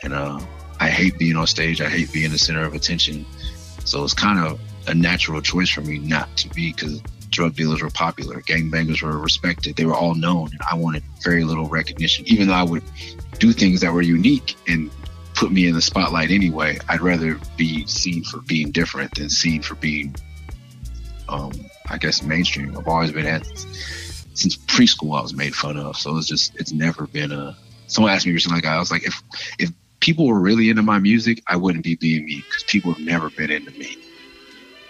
and uh, I hate being on stage. I hate being the center of attention. So it's kind of a natural choice for me not to be because drug dealers were popular, gangbangers were respected, they were all known, and I wanted very little recognition. Even though I would do things that were unique and put me in the spotlight anyway, I'd rather be seen for being different than seen for being, um, I guess, mainstream. I've always been at since preschool. I was made fun of, so it's just it's never been a. Someone asked me recently, like I was like, if if people were really into my music, I wouldn't be being me because people have never been into me.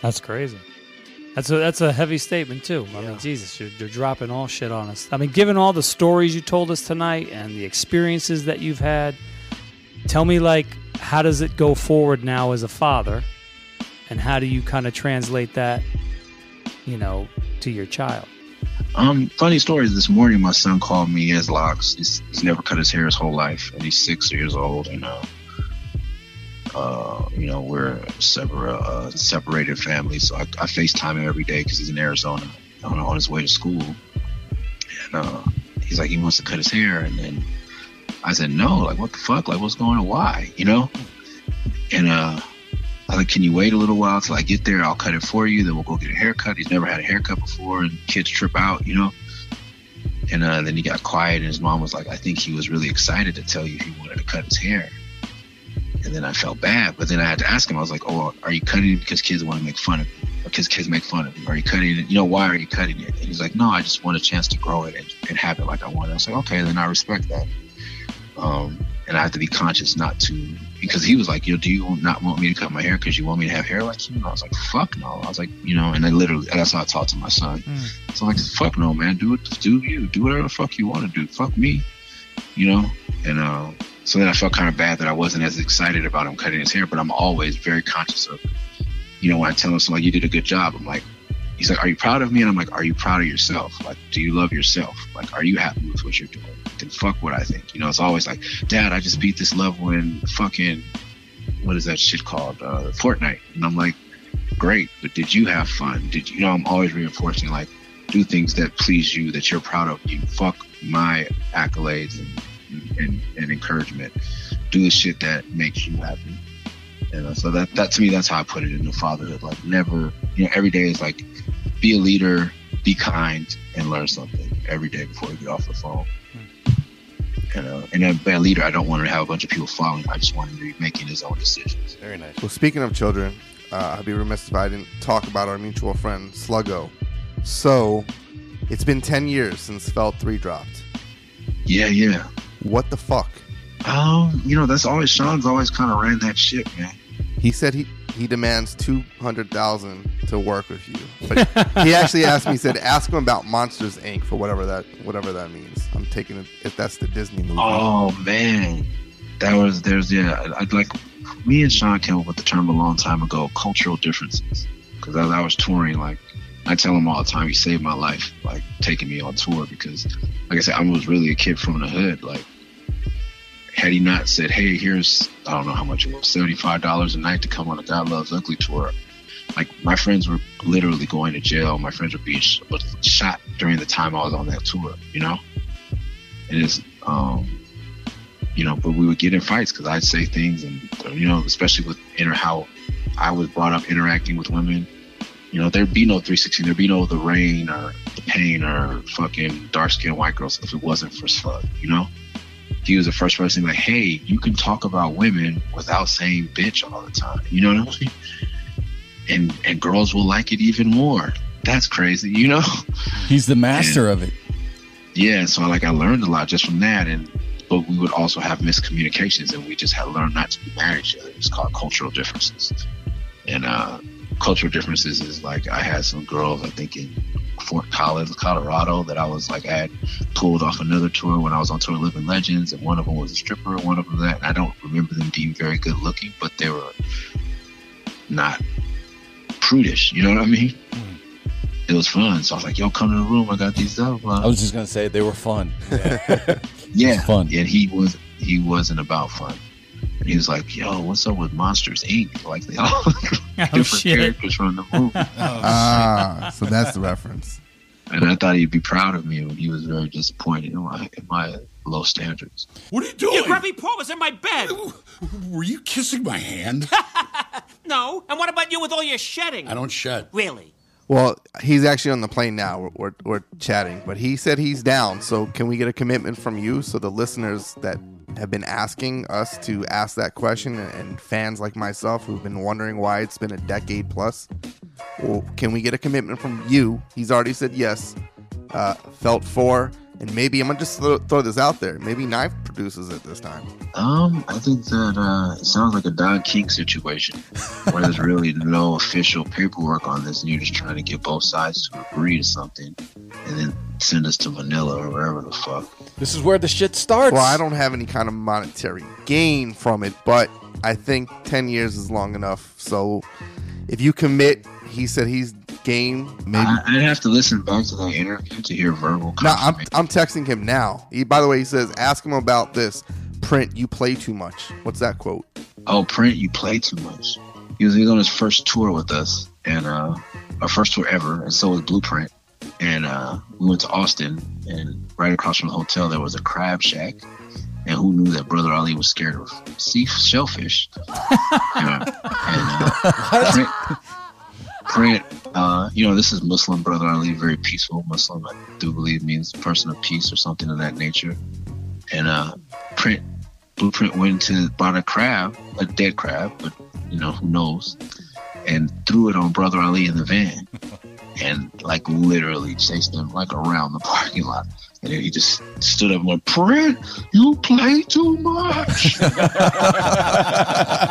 That's crazy. That's a that's a heavy statement too. I mean, Jesus, you're, you're dropping all shit on us. I mean, given all the stories you told us tonight and the experiences that you've had, tell me like how does it go forward now as a father, and how do you kind of translate that, you know, to your child? Um, funny stories. This morning, my son called me. He has locks. He's, he's never cut his hair his whole life, and he's six years old. And uh, uh, you know, we're separate, uh, separated families. So I, I FaceTime him every day because he's in Arizona on, on his way to school. And uh, he's like, he wants to cut his hair. And then I said, no, like, what the fuck? Like, what's going on? Why? You know? And uh, I was like, can you wait a little while till I get there? I'll cut it for you. Then we'll go get a haircut. He's never had a haircut before, and kids trip out, you know? And uh, then he got quiet, and his mom was like, I think he was really excited to tell you he wanted to cut his hair. And then I felt bad, but then I had to ask him. I was like, "Oh, are you cutting it because kids want to make fun of you, or because kids make fun of you? Are you cutting it? You know, why are you cutting it?" And he's like, "No, I just want a chance to grow it and, and have it like I want." I was like, "Okay, then I respect that." Um, and I have to be conscious not to, because he was like, "Yo, do you not want me to cut my hair because you want me to have hair like you?" And I was like, "Fuck no!" I was like, you know, and I literally that's how I talked to my son. So I'm like, "Fuck no, man. Do it. Do you. Do whatever the fuck you want to do. Fuck me." You know, and uh, so then I felt kind of bad that I wasn't as excited about him cutting his hair, but I'm always very conscious of, you know, when I tell him something like, you did a good job, I'm like, he's like, are you proud of me? And I'm like, are you proud of yourself? Like, do you love yourself? Like, are you happy with what you're doing? Then fuck what I think. You know, it's always like, dad, I just beat this level in fucking, what is that shit called? Uh, Fortnite. And I'm like, great, but did you have fun? Did you, you know? I'm always reinforcing like do things that please you, that you're proud of. You fuck my accolades and and, and encouragement. Do the shit that makes you happy. You know, so that that to me, that's how I put it in the fatherhood. Like never, you know, every day is like be a leader, be kind, and learn something every day before you get off the phone. You know, and then by a leader, I don't want to have a bunch of people following. I just want him to be making his own decisions. Very nice. Well, speaking of children, uh, I'd be remiss if I didn't talk about our mutual friend Sluggo. So, it's been 10 years since Felt 3 dropped. Yeah, yeah. What the fuck? Um, you know, that's always Sean's always kind of ran that shit, man. He said he he demands 200,000 to work with you. But he actually asked me he said ask him about Monsters Inc for whatever that whatever that means. I'm taking it if that's the Disney movie. Oh man, that was there's yeah. I'd like me and Sean came up with the term a long time ago, cultural differences. Because as I was touring, like I tell him all the time, he saved my life, like taking me on tour. Because like I said, I was really a kid from the hood. Like had he not said, "Hey, here's I don't know how much it was, seventy five dollars a night to come on a God Loves Ugly tour," like my friends were literally going to jail. My friends were being shot during the time I was on that tour. You know, and it's um, you know, but we would get in fights because I'd say things, and you know, especially with inter how I was brought up interacting with women. You know, there'd be no 316, there'd be no the rain or the pain or fucking dark skinned white girls if it wasn't for Slug, you know? He was the first person like, hey, you can talk about women without saying bitch all the time. You know what I mean? And and girls will like it even more. That's crazy, you know? He's the master of it. Yeah, so like I learned a lot just from that, and but we would also have miscommunications, and we just had to learn not to be married at each other. It's called cultural differences, and uh, cultural differences is like I had some girls I think in Fort Collins, Colorado, that I was like I had pulled off another tour when I was on tour Living Legends, and one of them was a stripper, one of them that and I don't remember them being very good looking, but they were not prudish. You know what I mean? Hmm. It was fun, so I was like, "Yo, come to the room. I got these up." I was just gonna say they were fun. Yeah, fun. And he was he wasn't about fun. And he was like, "Yo, what's up with Monsters Inc? Like they all different shit. characters from the movie." ah, so that's the reference. and I thought he'd be proud of me, and he was very disappointed in my, in my low standards. What are you doing? Your grubby paw was in my bed. Were you kissing my hand? No. And what about you with all your shedding? I don't shed. Really? Well, he's actually on the plane now. We're, we're, we're chatting, but he said he's down. So, can we get a commitment from you so the listeners that have been asking us to ask that question and, fans like myself who've been wondering why it's been a decade plus? Well, can we get a commitment from you? He's already said yes. Uh, felt four, and maybe I'm gonna just throw, throw this out there. Maybe Knife produces it this time. Um, I think that uh, it sounds like a Don King situation where there's really no official paperwork on this, and you're just trying to get both sides to agree to something, and then send us to Manila or wherever the fuck. This is where the shit starts. Well, I don't have any kind of monetary gain from it, but I think 10 years is long enough. So if you commit, he said he's game. Maybe. I, I'd have to listen back to that interview to hear verbal. No, I'm, I'm texting him now. He, by the way, he says, ask him about this. Print, you play too much. What's that quote? Oh, Print, you play too much. He was, he was on his first tour with us, and uh, our first tour ever, and so was Blueprint. And uh, we went to Austin, and right across from the hotel there was a crab shack. And who knew that Brother Ali was scared of sea shellfish? and, uh, Print, Print uh, you know, this is Muslim Brother Ali, very peaceful Muslim. I do believe means person of peace or something of that nature. And uh, Print Blueprint went to bought a crab, a dead crab, but you know who knows, and threw it on Brother Ali in the van, and like literally chased him like around the parking lot. And he just stood up and went, "Print, you play too much."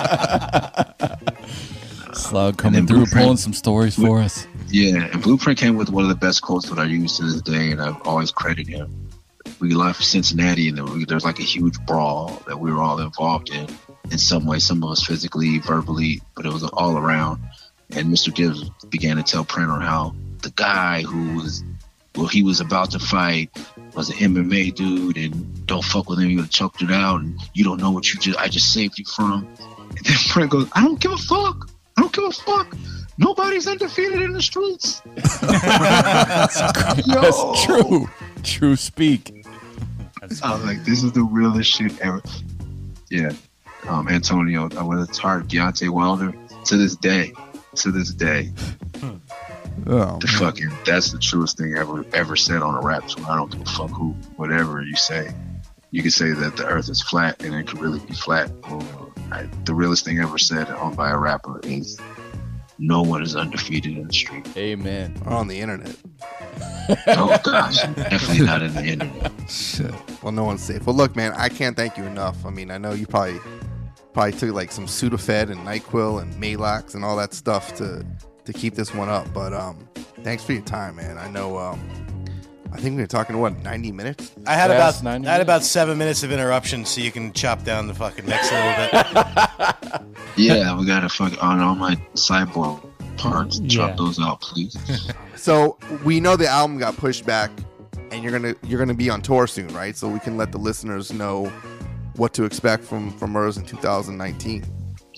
Slug coming through, pulling some stories for us. Yeah, and Blueprint came with one of the best quotes that I use to this day, and I've always credited him. We left Cincinnati, and there was like a huge brawl that we were all involved in, in some way. Some of us physically, verbally, but it was all around. And Mr. Gibbs began to tell Print on how the guy who was, well, he was about to fight was an MMA dude, and don't fuck with him. You would have choked it out, and you don't know what you just I just saved you from. And then Print goes, I don't give a fuck. I don't give a fuck. Nobody's undefeated in the streets. That's true. True speak. I was like, this is the realest shit ever. Yeah. Um, Antonio, uh, with its heart, Deontay Wilder, to this day, to this day, Oh, the fucking, that's the truest thing ever ever said on a rap tour. I don't give a fuck who, whatever you say. You can say that the earth is flat and it could really be flat. Well, I, the realest thing ever said on by a rapper is no one is undefeated in the street. Amen. Or on the internet. Oh gosh, definitely not in the internet. Shit. Well, no one's safe. Well, look, man, I can't thank you enough. I mean, I know you probably probably took like some Sudafed and Nyquil and Maalox and all that stuff to to keep this one up. But um, thanks for your time, man. I know. Um, I think we were talking what ninety minutes. I had Fast, about 90 I had about seven minutes of interruption, so you can chop down the fucking mix a little bit. Yeah, we gotta fuck on all my cyborg parts. Chop Yeah. those out, please. So we know the album got pushed back, and you're gonna you're gonna be on tour soon, right? So we can let the listeners know what to expect from from Murs in 2019.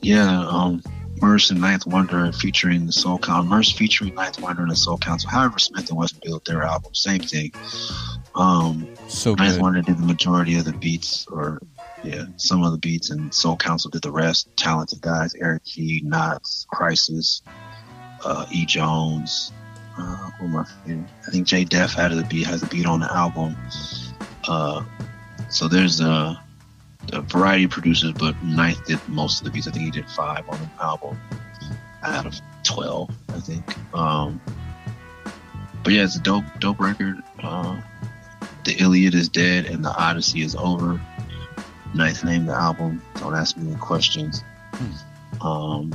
Yeah, um, Murs and Ninth Wonder featuring the Soul Council. Murs featuring Ninth Wonder and the Soul Council. However, Smith and Wesson built their album, same thing. Um, So Ninth good. Wonder did the majority of the beats, or yeah, some of the beats, and Soul Council did the rest. Talented guys: Eric G, Nottz, Khrysis, uh, E. Jones. Uh, who am I forgetting? I think Jay Def had the beat, has a beat on the album. Uh, so there's a, a variety of producers, but Ninth did most of the beats. I think he did five on the album out of twelve, I think. Um, but yeah, it's a dope, dope record. Uh, the Iliad is dead and the Odyssey is over. Ninth named the album. Don't ask me any questions. Um,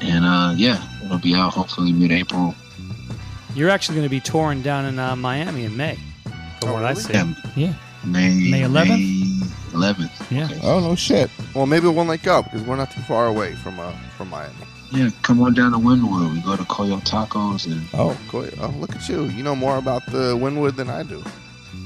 and uh, yeah, it'll be out hopefully mid-April. You're actually going to be touring down in uh, Miami in May, from what I see. Yeah. Yeah. May May 11th? May 11th. Yeah. Oh no shit. Well, maybe we'll link up because we're not too far away from uh from Miami. Yeah, come on down to Wynwood. We go to Coyo Tacos and Oh, cool. Oh, look at you. You know more about the Wynwood than I do.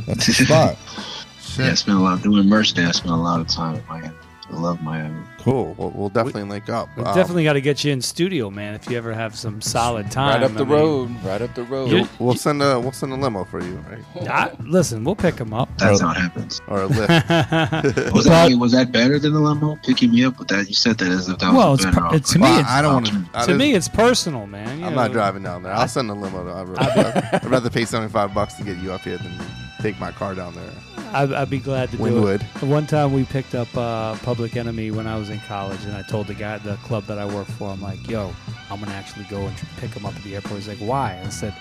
That's the spot. yeah, I spent a lot doing merch there. I spent a lot of time in Miami. I love Miami. Cool. Well, we'll definitely link up. We Um, definitely got to get you in studio, man. If you ever have some solid time, Right up the I mean- road. Right up the road. You- We'll send a we'll send a limo for you, right? I, listen, we'll pick him up. That's how it happens. Or a lift. Was that, was that better than the limo picking me up? with that you said that as if that well, was it's a better per- it, to me, Well, it's, I don't wanna- to me, it's personal, man. you I'm know. not driving down there. I'll send a limo. I'd rather, I'd rather pay 75 bucks to get you up here than take my car down there. I'd, I'd be glad to Wynwood. do it. One time we picked up uh, Public Enemy when I was in college, and I told the guy at the club that I work for, I'm like, "Yo, I'm gonna actually go and pick him up at the airport." He's like, "Why?" I said,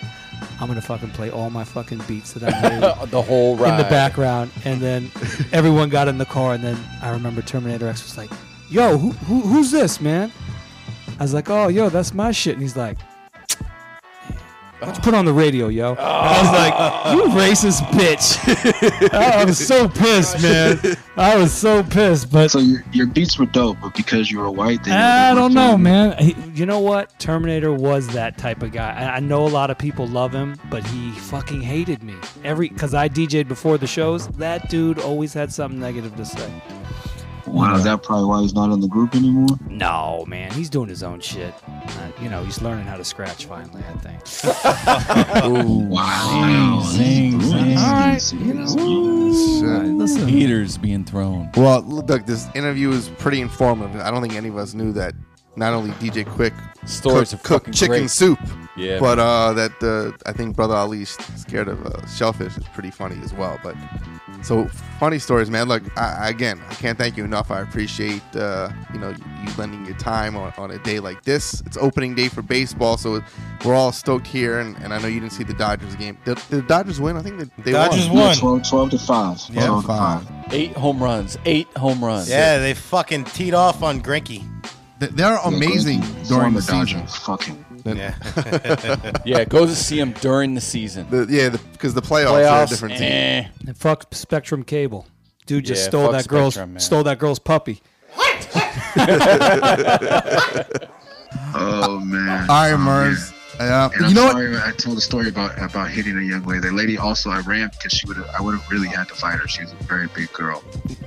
"I'm gonna fucking play all my fucking beats that I made The whole ride. in the background." And then everyone got in the car, and then I remember Terminator X was like, "Yo, who, who who's this, man?" I was like, "Oh, yo, that's my shit," and he's like. Why don't you put on the radio, yo? Oh. I was like, you racist bitch. I was so pissed, man. I was so pissed, but so your, your beats were dope, but because you were white, they I they don't know, man. He, you know what? Terminator was that type of guy. I, I know a lot of people love him, but he fucking hated me every because I DJ'd before the shows. That dude always had something negative to say. It. Wow, is that probably why he's not in the group anymore? No, man, he's doing his own shit. Uh, you know, he's learning how to scratch finally. I think. wow. Zing, zing. All right, you know. Listen. Heaters being thrown. Well, look, this interview is pretty informative. I don't think any of us knew that not only DJ Quik Stories cook, are cook chicken great. soup, Yeah, but uh, that uh, I think Brother Ali's scared of uh, shellfish is pretty funny as well. But so funny stories, man. Look, I, again, I can't thank you enough. I appreciate uh, you know you lending your time on, on a day like this. It's opening day for baseball, so we're all stoked here. And, and I know you didn't see the Dodgers game. Did, did the Dodgers win? I think they, they Dodgers won. won. 12, 12 to 5. Yeah. 12 to 5. Eight home runs. Eight home runs. Yeah, they fucking teed off on Greinke. They- They're amazing during the Former season. Fucking. Yeah. yeah, go to see him during the season. The, yeah, because the, playoffs, are a Playoffs, different team. eh. And fuck Spectrum Cable. Dude just Yeah, stole fuck that girl's Spectrum, man. stole that girl's puppy. What? oh, man. All right, Murs. Yeah, And I'm you know what? I told a story about about hitting a young lady. The lady also I ran because she would I would have really had to fight her. She was a very big girl.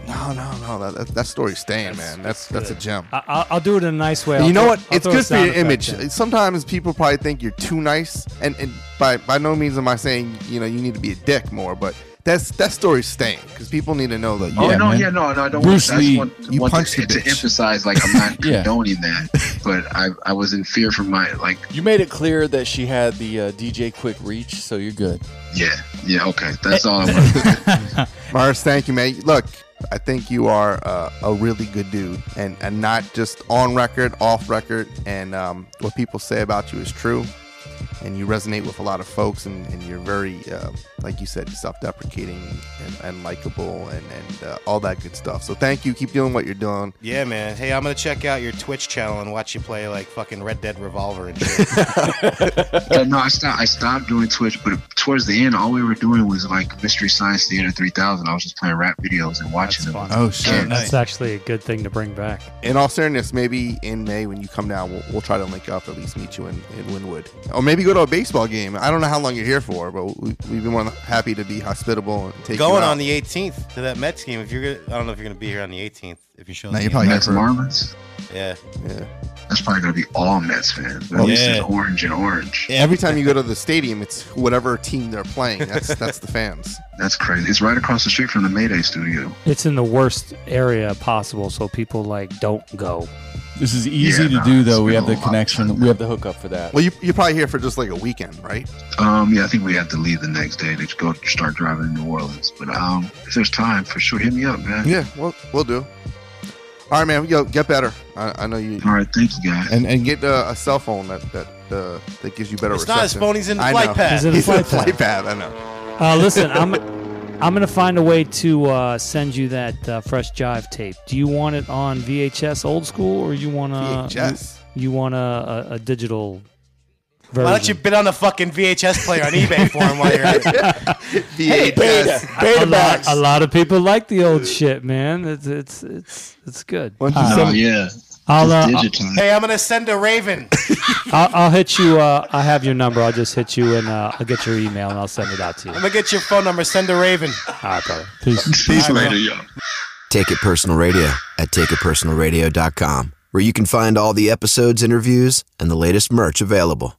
No, no, no. That, that, that story's staying, man. That's that's a gem. I, I'll, I'll do it in a nice way. And I'll you know throw- what? I'll It's good for your image. in. Sometimes people probably think you're too nice, and, and by by no means am I saying you know you need to be a dick more, but that's that story's staying because people need to know that. oh yeah, no, man. yeah, no, no, I don't. Bruce want, I Lee, just want, you want punched to, the to emphasize like I'm not Yeah. condoning that, but I I was in fear for my like You made it clear that she had the uh, DJ Quik reach, so you're good. yeah yeah okay that's all I want. Murs, thank you, man. Look, I think you are uh, a really good dude, and and not just on record, off record, and um, what people say about you is true, and you resonate with a lot of folks, and, and you're very, uh, like you said, self-deprecating and, and likable, and and uh, all that good stuff. So thank you. Keep doing what you're doing. Yeah, man. Hey, I'm gonna check out your Twitch channel and watch you play like fucking Red Dead Revolver and shit. yeah, no, I stopped. I stopped doing Twitch, but towards the end, all we were doing was like Mystery Science Theater 3000. I was just playing rap videos and watching them. Oh shit! That's actually a good thing to bring back. In all seriousness, maybe in May when you come down, we'll, we'll try to link up, at least meet you in, in Wynwood. Or maybe go to a baseball game. I don't know how long you're here for, but we, we've been more than happy to be hospitable and take you Going out. on the 18th to that Mets game. If you're gonna, I don't know if you're gonna be here on the 18th. If you show No, the you're probably Mets here Marlins. Yeah. Yeah. That's probably gonna be all Mets fans. But at Oh, least it's orange and orange. Every time you go to the stadium, it's whatever team they're playing. That's that's the fans. That's crazy. It's right across the street from the Mayday studio. It's in the worst area possible, so people like don't go. This is easy Yeah, to no, do though. We have the connection. We have the hookup for that. Well, you, you're probably here for just like a weekend, right? Um, yeah, I think we have to leave the next day to go start driving to New Orleans. But um, if there's time, for sure, hit me up, man. Yeah, we'll we'll do. All right, man. Yo, get better. I, I know you. All right, thank you, guys. And and get uh, a cell phone that that uh, that gives you better It's not his phone, he's in the I flight know. pad. He's in the He's in flight flight pad. I know. Uh, listen, I'm I'm gonna find a way to uh, send you that uh, fresh jive tape. Do you want it on VHS old school, or you want to VHS? You, you want a, a, a digital version? Why don't you bid on the fucking VHS player on eBay for him while you're at it? VHS. a, lot, a lot of people like the old shit, man. It's it's it's it's good. Why you Uh, send- yeah. I'll, uh, Just digitize. Hey, I'm gonna send a Raven. I'll, I'll hit you. Uh, I have your number. I'll just hit you and uh, I'll get your email and I'll send it out to you. I'm gonna get your phone number. Send a Raven. All right, brother. Peace. Peace later, yo. Take It Personal Radio at takeitpersonalradio.com, where you can find all the episodes, interviews, and the latest merch available.